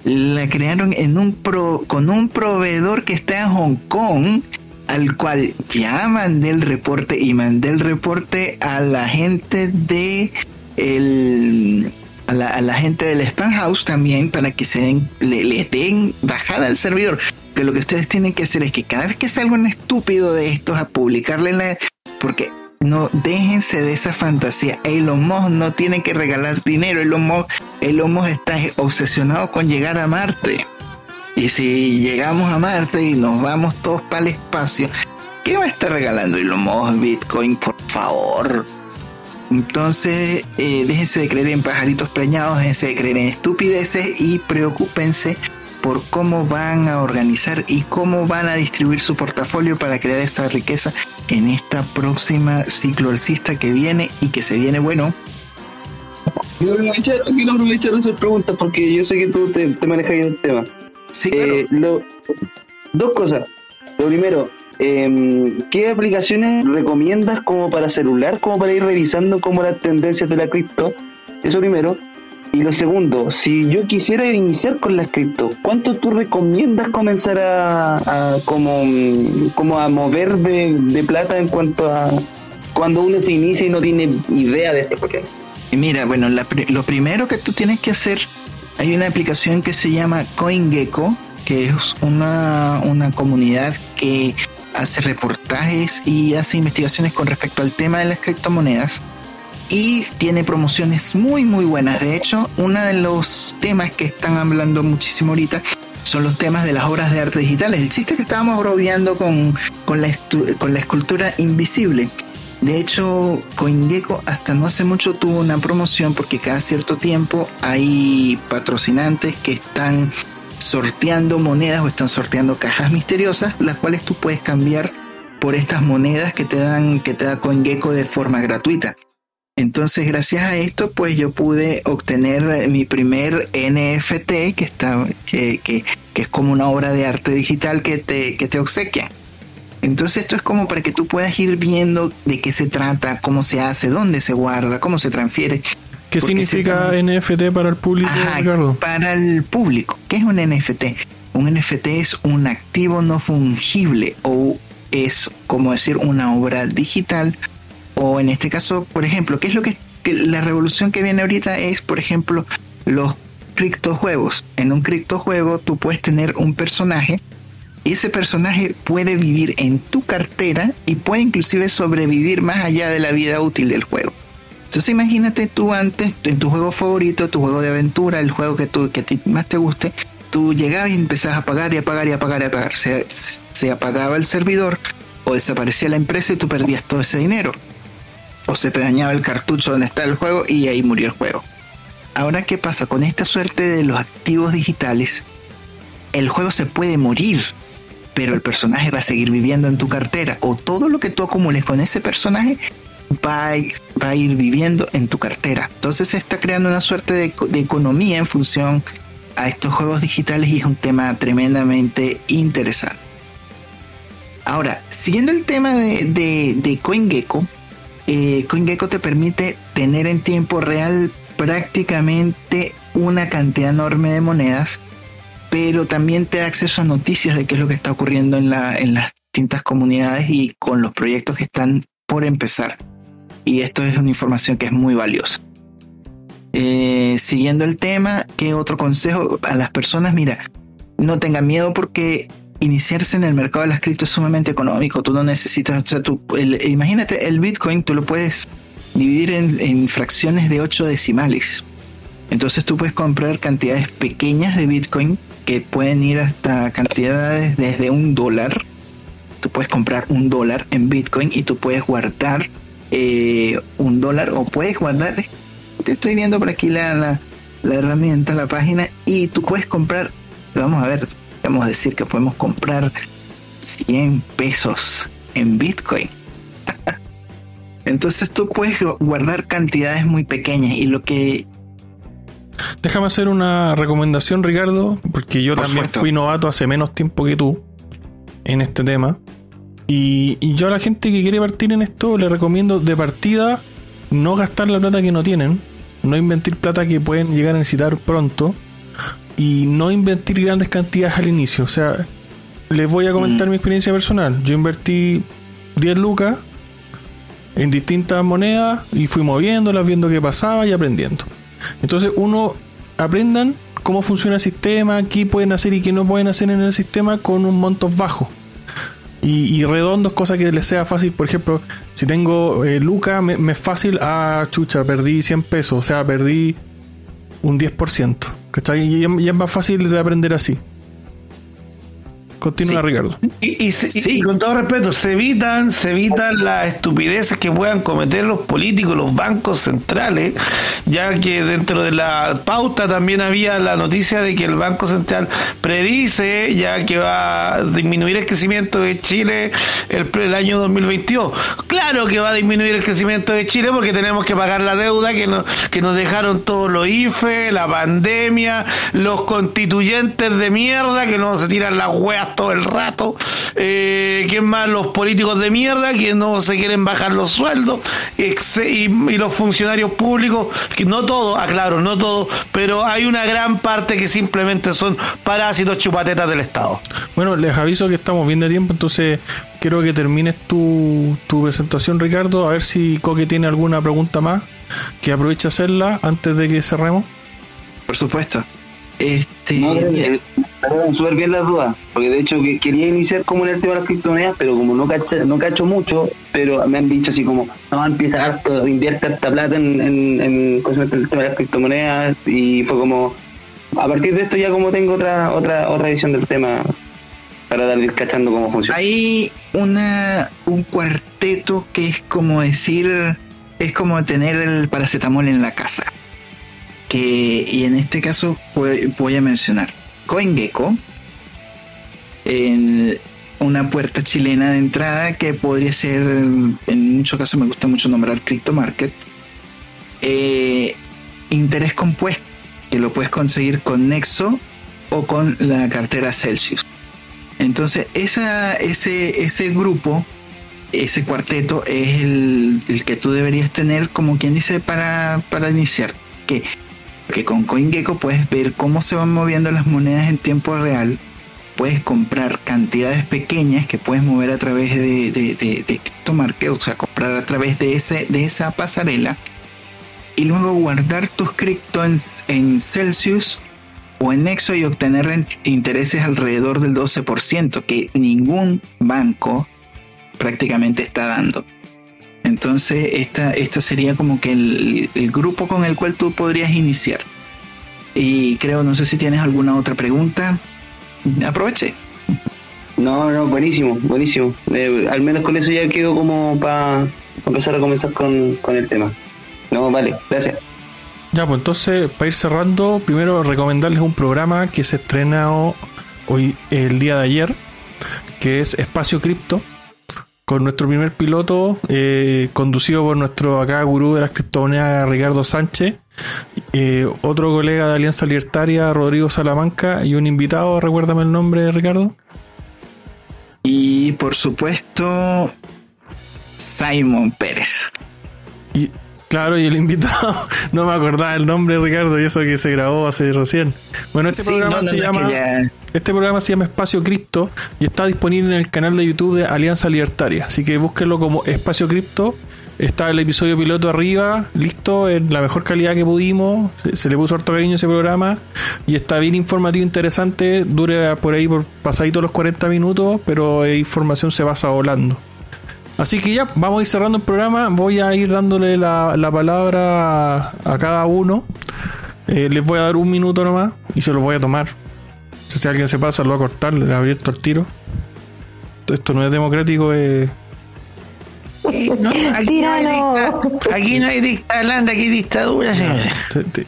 La crearon en un pro, con un proveedor que está en Hong Kong al cual ya mandé el reporte y mandé el reporte a la gente de el a la, gente del Spam House también para que se den, le, les den bajada al servidor. Que lo que ustedes tienen que hacer es que cada vez que salga un estúpido de estos a publicarle en la porque no déjense de esa fantasía. Elon Musk no tiene que regalar dinero. Elon Musk, Elon Musk está obsesionado con llegar a Marte. Y si llegamos a Marte y nos vamos todos para el espacio, ¿qué va a estar regalando Elon Musk? Bitcoin, por favor. Entonces, eh, déjense de creer en pajaritos preñados, déjense de creer en estupideces y preocúpense por cómo van a organizar y cómo van a distribuir su portafolio para crear esa riqueza en esta próxima ciclo alcista que viene y que se viene bueno. Quiero aprovechar, quiero aprovechar de hacer preguntas porque yo sé que tú te, te manejas bien el tema. Sí, claro. Eh, lo- dos cosas. Lo primero, em, ¿qué aplicaciones recomiendas como para celular, como para ir revisando como las tendencias de la cripto? Eso primero. Y lo segundo, si yo quisiera iniciar con las cripto, ¿cuánto tú recomiendas comenzar a, como, como a mover de, plata en cuanto a cuando uno se inicia y no tiene idea de esta cuestión? Mira, bueno, la lo primero que tú tienes que hacer, hay una aplicación que se llama CoinGecko, que es una, una comunidad que hace reportajes y hace investigaciones con respecto al tema de las criptomonedas. Y tiene promociones muy muy buenas. De hecho, uno de los temas que están hablando muchísimo ahorita son los temas de las obras de arte digitales. El chiste que estábamos bromeando con, con, la, con la escultura invisible. De hecho, CoinGecko hasta no hace mucho tuvo una promoción porque cada cierto tiempo hay patrocinantes que están sorteando monedas o están sorteando cajas misteriosas, las cuales tú puedes cambiar por estas monedas que te dan que te da CoinGecko de forma gratuita. Entonces, gracias a esto, pues yo pude obtener mi primer NFT, que, está, que, que, es como una obra de arte digital que te, que te obsequia. Entonces esto es como para que tú puedas ir viendo de qué se trata, cómo se hace, dónde se guarda, cómo se transfiere. ¿Qué significa NFT para el público, Para el público, ¿qué es un NFT? Un NFT es un activo no fungible o es como decir una obra digital o en este caso, por ejemplo, ¿qué es lo que, la revolución que viene ahorita es, por ejemplo, los criptojuegos. En un criptojuego tú puedes tener un personaje y ese personaje puede vivir en tu cartera y puede inclusive sobrevivir más allá de la vida útil del juego. Entonces imagínate tú antes, en tu juego favorito, tu juego de aventura, el juego que, tú, que más te guste, tú llegabas y empezabas a pagar y a pagar y a pagar y a pagar. Se, se apagaba el servidor o desaparecía la empresa y tú perdías todo ese dinero o se te dañaba el cartucho donde está el juego y ahí murió el juego. Ahora, ¿qué pasa? Con esta suerte de los activos digitales, el juego se puede morir, pero el personaje va a seguir viviendo en tu cartera o todo lo que tú acumules con ese personaje va a, ir viviendo en tu cartera. Entonces se está creando una suerte de, economía en función a estos juegos digitales y es un tema tremendamente interesante. Ahora, siguiendo el tema de, de, de CoinGecko, eh, CoinGecko te permite tener en tiempo real prácticamente una cantidad enorme de monedas, pero también te da acceso a noticias de qué es lo que está ocurriendo en las distintas comunidades y con los proyectos que están por empezar. Y esto es una información que es muy valiosa. Eh, siguiendo el tema, ¿qué otro consejo a las personas? Mira, no tengan miedo porque iniciarse en el mercado de las cripto es sumamente económico. Tú no necesitas, o sea, tú, imagínate el Bitcoin, tú lo puedes dividir en, fracciones de 8 decimales. Entonces tú puedes comprar cantidades pequeñas de Bitcoin que pueden ir hasta cantidades desde un dólar. Tú puedes comprar un dólar en Bitcoin y tú puedes guardar eh, un dólar o puedes guardar. Te estoy viendo por aquí la, la, la herramienta, la página y tú puedes comprar. Vamos a ver, podemos decir que podemos comprar 100 pesos en Bitcoin. Entonces tú puedes guardar cantidades muy pequeñas y lo que... Déjame hacer una recomendación, Ricardo, porque yo también fui novato hace menos tiempo que tú en este tema. Y, y, yo a la gente que quiere partir en esto le recomiendo de partida no gastar la plata que no tienen, no invertir plata que pueden llegar a necesitar pronto y no invertir grandes cantidades al inicio. O sea, les voy a comentar mm. mi experiencia personal. Yo invertí 10 lucas en distintas monedas y fui moviéndolas, viendo qué pasaba y aprendiendo. Entonces, uno aprendan cómo funciona el sistema, qué pueden hacer y qué no pueden hacer en el sistema con un monto bajo. Y, redondos, cosas que les sea fácil. Por ejemplo, si tengo eh, lucas, me, es fácil, ah, chucha, perdí 100 pesos, o sea, perdí un 10%. ¿Cachai? Y, es más fácil de aprender así. Continúa, Ricardo. Y, con todo respeto, se evitan, se evitan las estupideces que puedan cometer los políticos, los bancos centrales, ya que dentro de la pauta también había la noticia de que el Banco Central predice ya que va a disminuir el crecimiento de Chile el, el año 2022. Claro que va a disminuir el crecimiento de Chile porque tenemos que pagar la deuda que nos, que nos dejaron todos los IFE, la pandemia, los constituyentes de mierda que no se tiran las hueas todo el rato. Eh, ¿Quién más? Los políticos de mierda que no se quieren bajar los sueldos. Y, los funcionarios públicos, que no todos, aclaro, no todos, pero hay una gran parte que simplemente son parásitos chupatetas del Estado. Bueno, les aviso que estamos bien de tiempo, entonces quiero que termines tu, tu presentación, Ricardo, a ver si Coque tiene alguna pregunta más, que aproveche hacerla antes de que cerremos. Por supuesto. Este, súper bien las dudas, porque de hecho que quería iniciar como en el tema de las criptomonedas, pero como no cacho, no cacho mucho, pero me han dicho así como, no, empieza harto, invierte harta plata en, en, en, el tema de las criptomonedas, y fue como, a partir de esto ya como tengo otra otra otra visión del tema para dar ir cachando cómo funciona. Hay una un cuarteto que es como decir es como tener el paracetamol en la casa. Que y en este caso voy, voy a mencionar CoinGecko en una puerta chilena de entrada que podría ser en muchos casos me gusta mucho nombrar Crypto Market. Eh, interés compuesto que lo puedes conseguir con Nexo o con la cartera Celsius. Entonces, ese, ese grupo, ese cuarteto, es el, el que tú deberías tener, como quien dice, para, para iniciar. Que, que con CoinGecko puedes ver cómo se van moviendo las monedas en tiempo real. Puedes comprar cantidades pequeñas que puedes mover a través de, de, de, de CryptoMarket, o sea, comprar a través de, ese, de esa pasarela y luego guardar tus cripto en, en Celsius o en Nexo y obtener intereses alrededor del 12% que ningún banco prácticamente está dando. Entonces, esta, esta sería como que el, el grupo con el cual tú podrías iniciar. Y creo, no sé si tienes alguna otra pregunta. Aproveche. No, no, buenísimo, buenísimo. Eh, al menos con eso ya quedo como para empezar a comenzar con, con el tema. No, vale, gracias. Ya, pues entonces, para ir cerrando, primero recomendarles un programa que se estrenó hoy, el día de ayer, que es Espacio Cripto, con nuestro primer piloto, eh, conducido por nuestro acá gurú de las criptomonedas, Ricardo Sánchez, eh, otro colega de Alianza Libertaria, Rodrigo Salamanca, y un invitado, recuérdame el nombre, Ricardo. Y por supuesto, Simon Pérez. Y claro, y el invitado, no me acordaba el nombre, Ricardo, y eso que se grabó hace recién. Bueno, este Sí, programa no, no, se no, es llama... que ya- Este programa se llama Espacio Cripto y está disponible en el canal de YouTube de Alianza Libertaria. Así que búsquenlo como Espacio Cripto. Está el episodio piloto arriba, listo, en la mejor calidad que pudimos. Se, le puso harto cariño a ese programa. Y está bien informativo, interesante. Dura por ahí por pasadito los 40 minutos, pero la información se pasa volando. Así que ya, vamos a ir cerrando el programa. Voy a ir dándole la, la palabra a, a cada uno. Eh, les voy a dar un minuto nomás y se los voy a tomar. Si alguien se pasa, lo va a cortar, le ha abierto el tiro. Esto no es democrático, es. No, aquí, no hay dicta- aquí no hay dictadura, aquí hay dictadura, señores. te- te-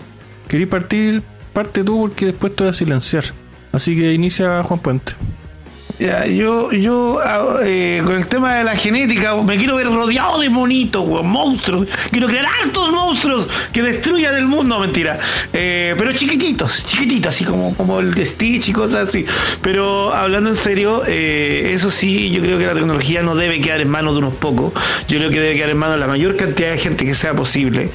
Querí partir, parte tú porque después te voy a silenciar. Así que inicia Juan Puente. Ya, yo, yo ah, eh, con el tema de la genética, me quiero ver rodeado de monitos, weón, monstruos. Quiero crear hartos monstruos que destruyan el mundo, mentira. Eh, pero chiquititos, chiquititos, así como, como el de Stitch y cosas así. Pero hablando en serio, eh, eso sí, yo creo que la tecnología no debe quedar en manos de unos pocos. Yo creo que debe quedar en manos de la mayor cantidad de gente que sea posible.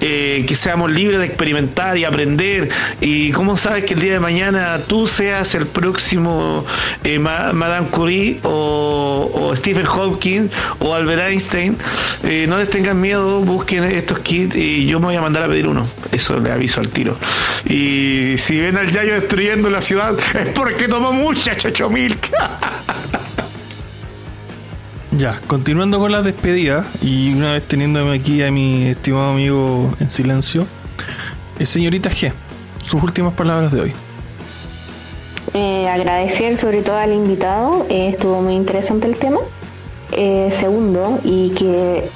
Eh, que seamos libres de experimentar y aprender. Y cómo sabes que el día de mañana tú seas el próximo eh, Ma- Madame Curie o, Stephen Hawking o Albert Einstein. Eh, no les tengan miedo, busquen estos kits y yo me voy a mandar a pedir uno. Eso le aviso al tiro. Y si ven al Yayo destruyendo la ciudad es porque tomó mucha chochomilk. Ya, continuando con las despedidas y una vez teniéndome aquí a mi estimado amigo en silencio, eh, señorita G, sus últimas palabras de hoy. Eh, agradecer sobre todo al invitado, eh, estuvo muy interesante el tema. Eh, segundo, y que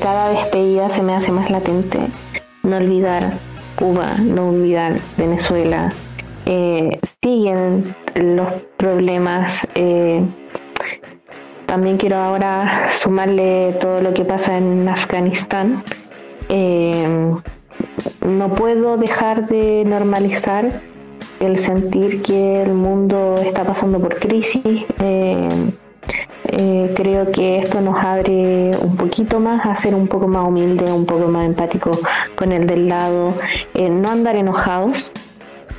cada despedida se me hace más latente, no olvidar Cuba, no olvidar Venezuela. Siguen los problemas. también quiero ahora sumarle todo lo que pasa en Afganistán. No puedo dejar de normalizar el sentir que el mundo está pasando por crisis. eh, eh, creo que esto nos abre un poquito más a ser un poco más humilde, un poco más empático con el del lado, eh, no andar enojados.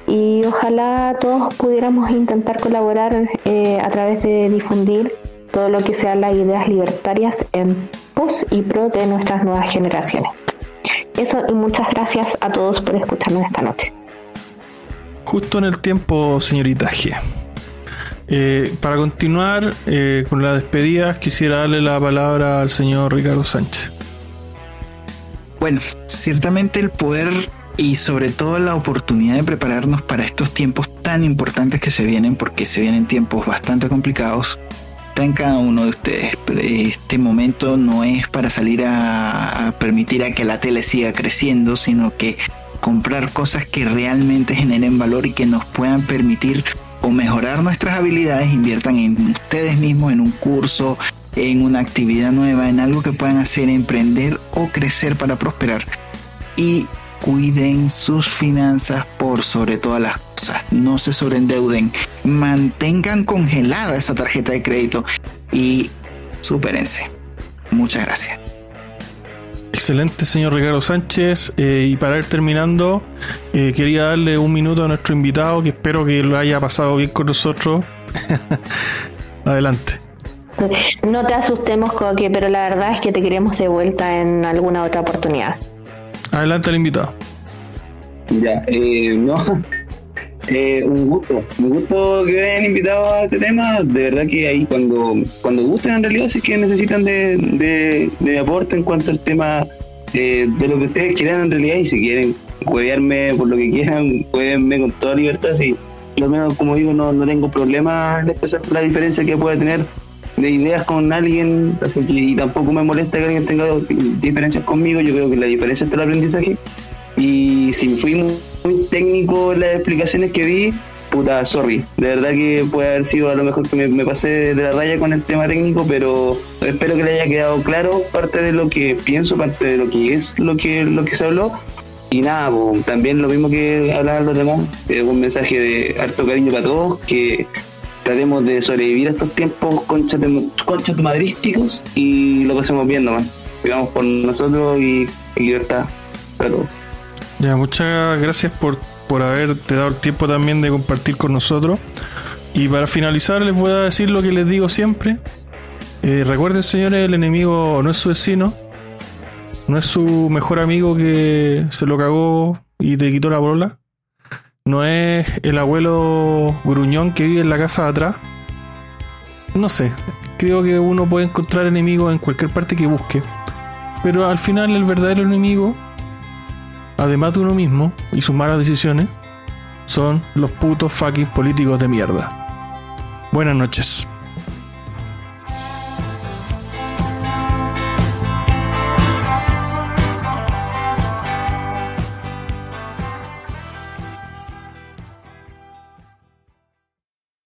Y ojalá todos pudiéramos intentar colaborar a través de difundir todo lo que sean las ideas libertarias en pos y pro de nuestras nuevas generaciones. Eso y muchas gracias a todos por escucharnos esta noche. Justo en el tiempo, señorita G. Eh, para continuar eh, con las despedidas, quisiera darle la palabra al señor Ricardo Sánchez. Bueno, ciertamente el poder y sobre todo la oportunidad de prepararnos para estos tiempos tan importantes que se vienen, porque se vienen tiempos bastante complicados. Está en cada uno de ustedes. Este momento no es para salir a, a permitir a que la tele siga creciendo, sino que comprar cosas que realmente generen valor y que nos puedan permitir o mejorar nuestras habilidades, inviertan en ustedes mismos, en un curso, en una actividad nueva, en algo que puedan hacer, emprender o crecer para prosperar. Y cuiden sus finanzas por sobre todas las cosas. No se sobreendeuden. Mantengan congelada esa tarjeta de crédito y supérense. Muchas gracias. Excelente, señor Ricardo Sánchez. Eh, y para ir terminando, eh, quería darle un minuto a nuestro invitado, que espero que lo haya pasado bien con nosotros. Adelante. No te asustemos, Coque, pero la verdad es que te queremos de vuelta en alguna otra oportunidad. Adelante el invitado. Ya, eh, no. Eh, un gusto, un gusto que hayan invitado a este tema. De verdad que ahí cuando, cuando gusten en realidad, si es que necesitan de, de, de aporte en cuanto al tema eh, de lo que ustedes quieran en realidad y si quieren huevearme por lo que quieran, huevenme con toda libertad. Si lo menos, como digo, no, no tengo problema la diferencia que puede tener de ideas con alguien, así que y tampoco me molesta que alguien tenga diferencias conmigo. Yo creo que la diferencia está el aprendizaje. Y si fui muy, técnico en las explicaciones que vi, puta, sorry. De verdad que puede haber sido a lo mejor que me, me pasé de la raya con el tema técnico, pero espero que le haya quedado claro parte de lo que pienso, parte de lo que es lo que, lo que se habló. Y nada, po, también lo mismo que hablaban los demás, eh, un mensaje de harto cariño para todos, que tratemos de sobrevivir a estos tiempos conchatomadrísticos y lo pasemos bien nomás. Vivamos por nosotros y libertad para todos. Ya, muchas gracias por, por haberte dado el tiempo también de compartir con nosotros. Y para finalizar les voy a decir lo que les digo siempre. Eh, recuerden señores, el enemigo no es su vecino, no es su mejor amigo que se lo cagó y te quitó la brola. No es el abuelo gruñón que vive en la casa de atrás. No sé, creo que uno puede encontrar enemigos en cualquier parte que busque. Pero al final el verdadero enemigo además de uno mismo y sus malas decisiones, son los putos fucking políticos de mierda. Buenas noches.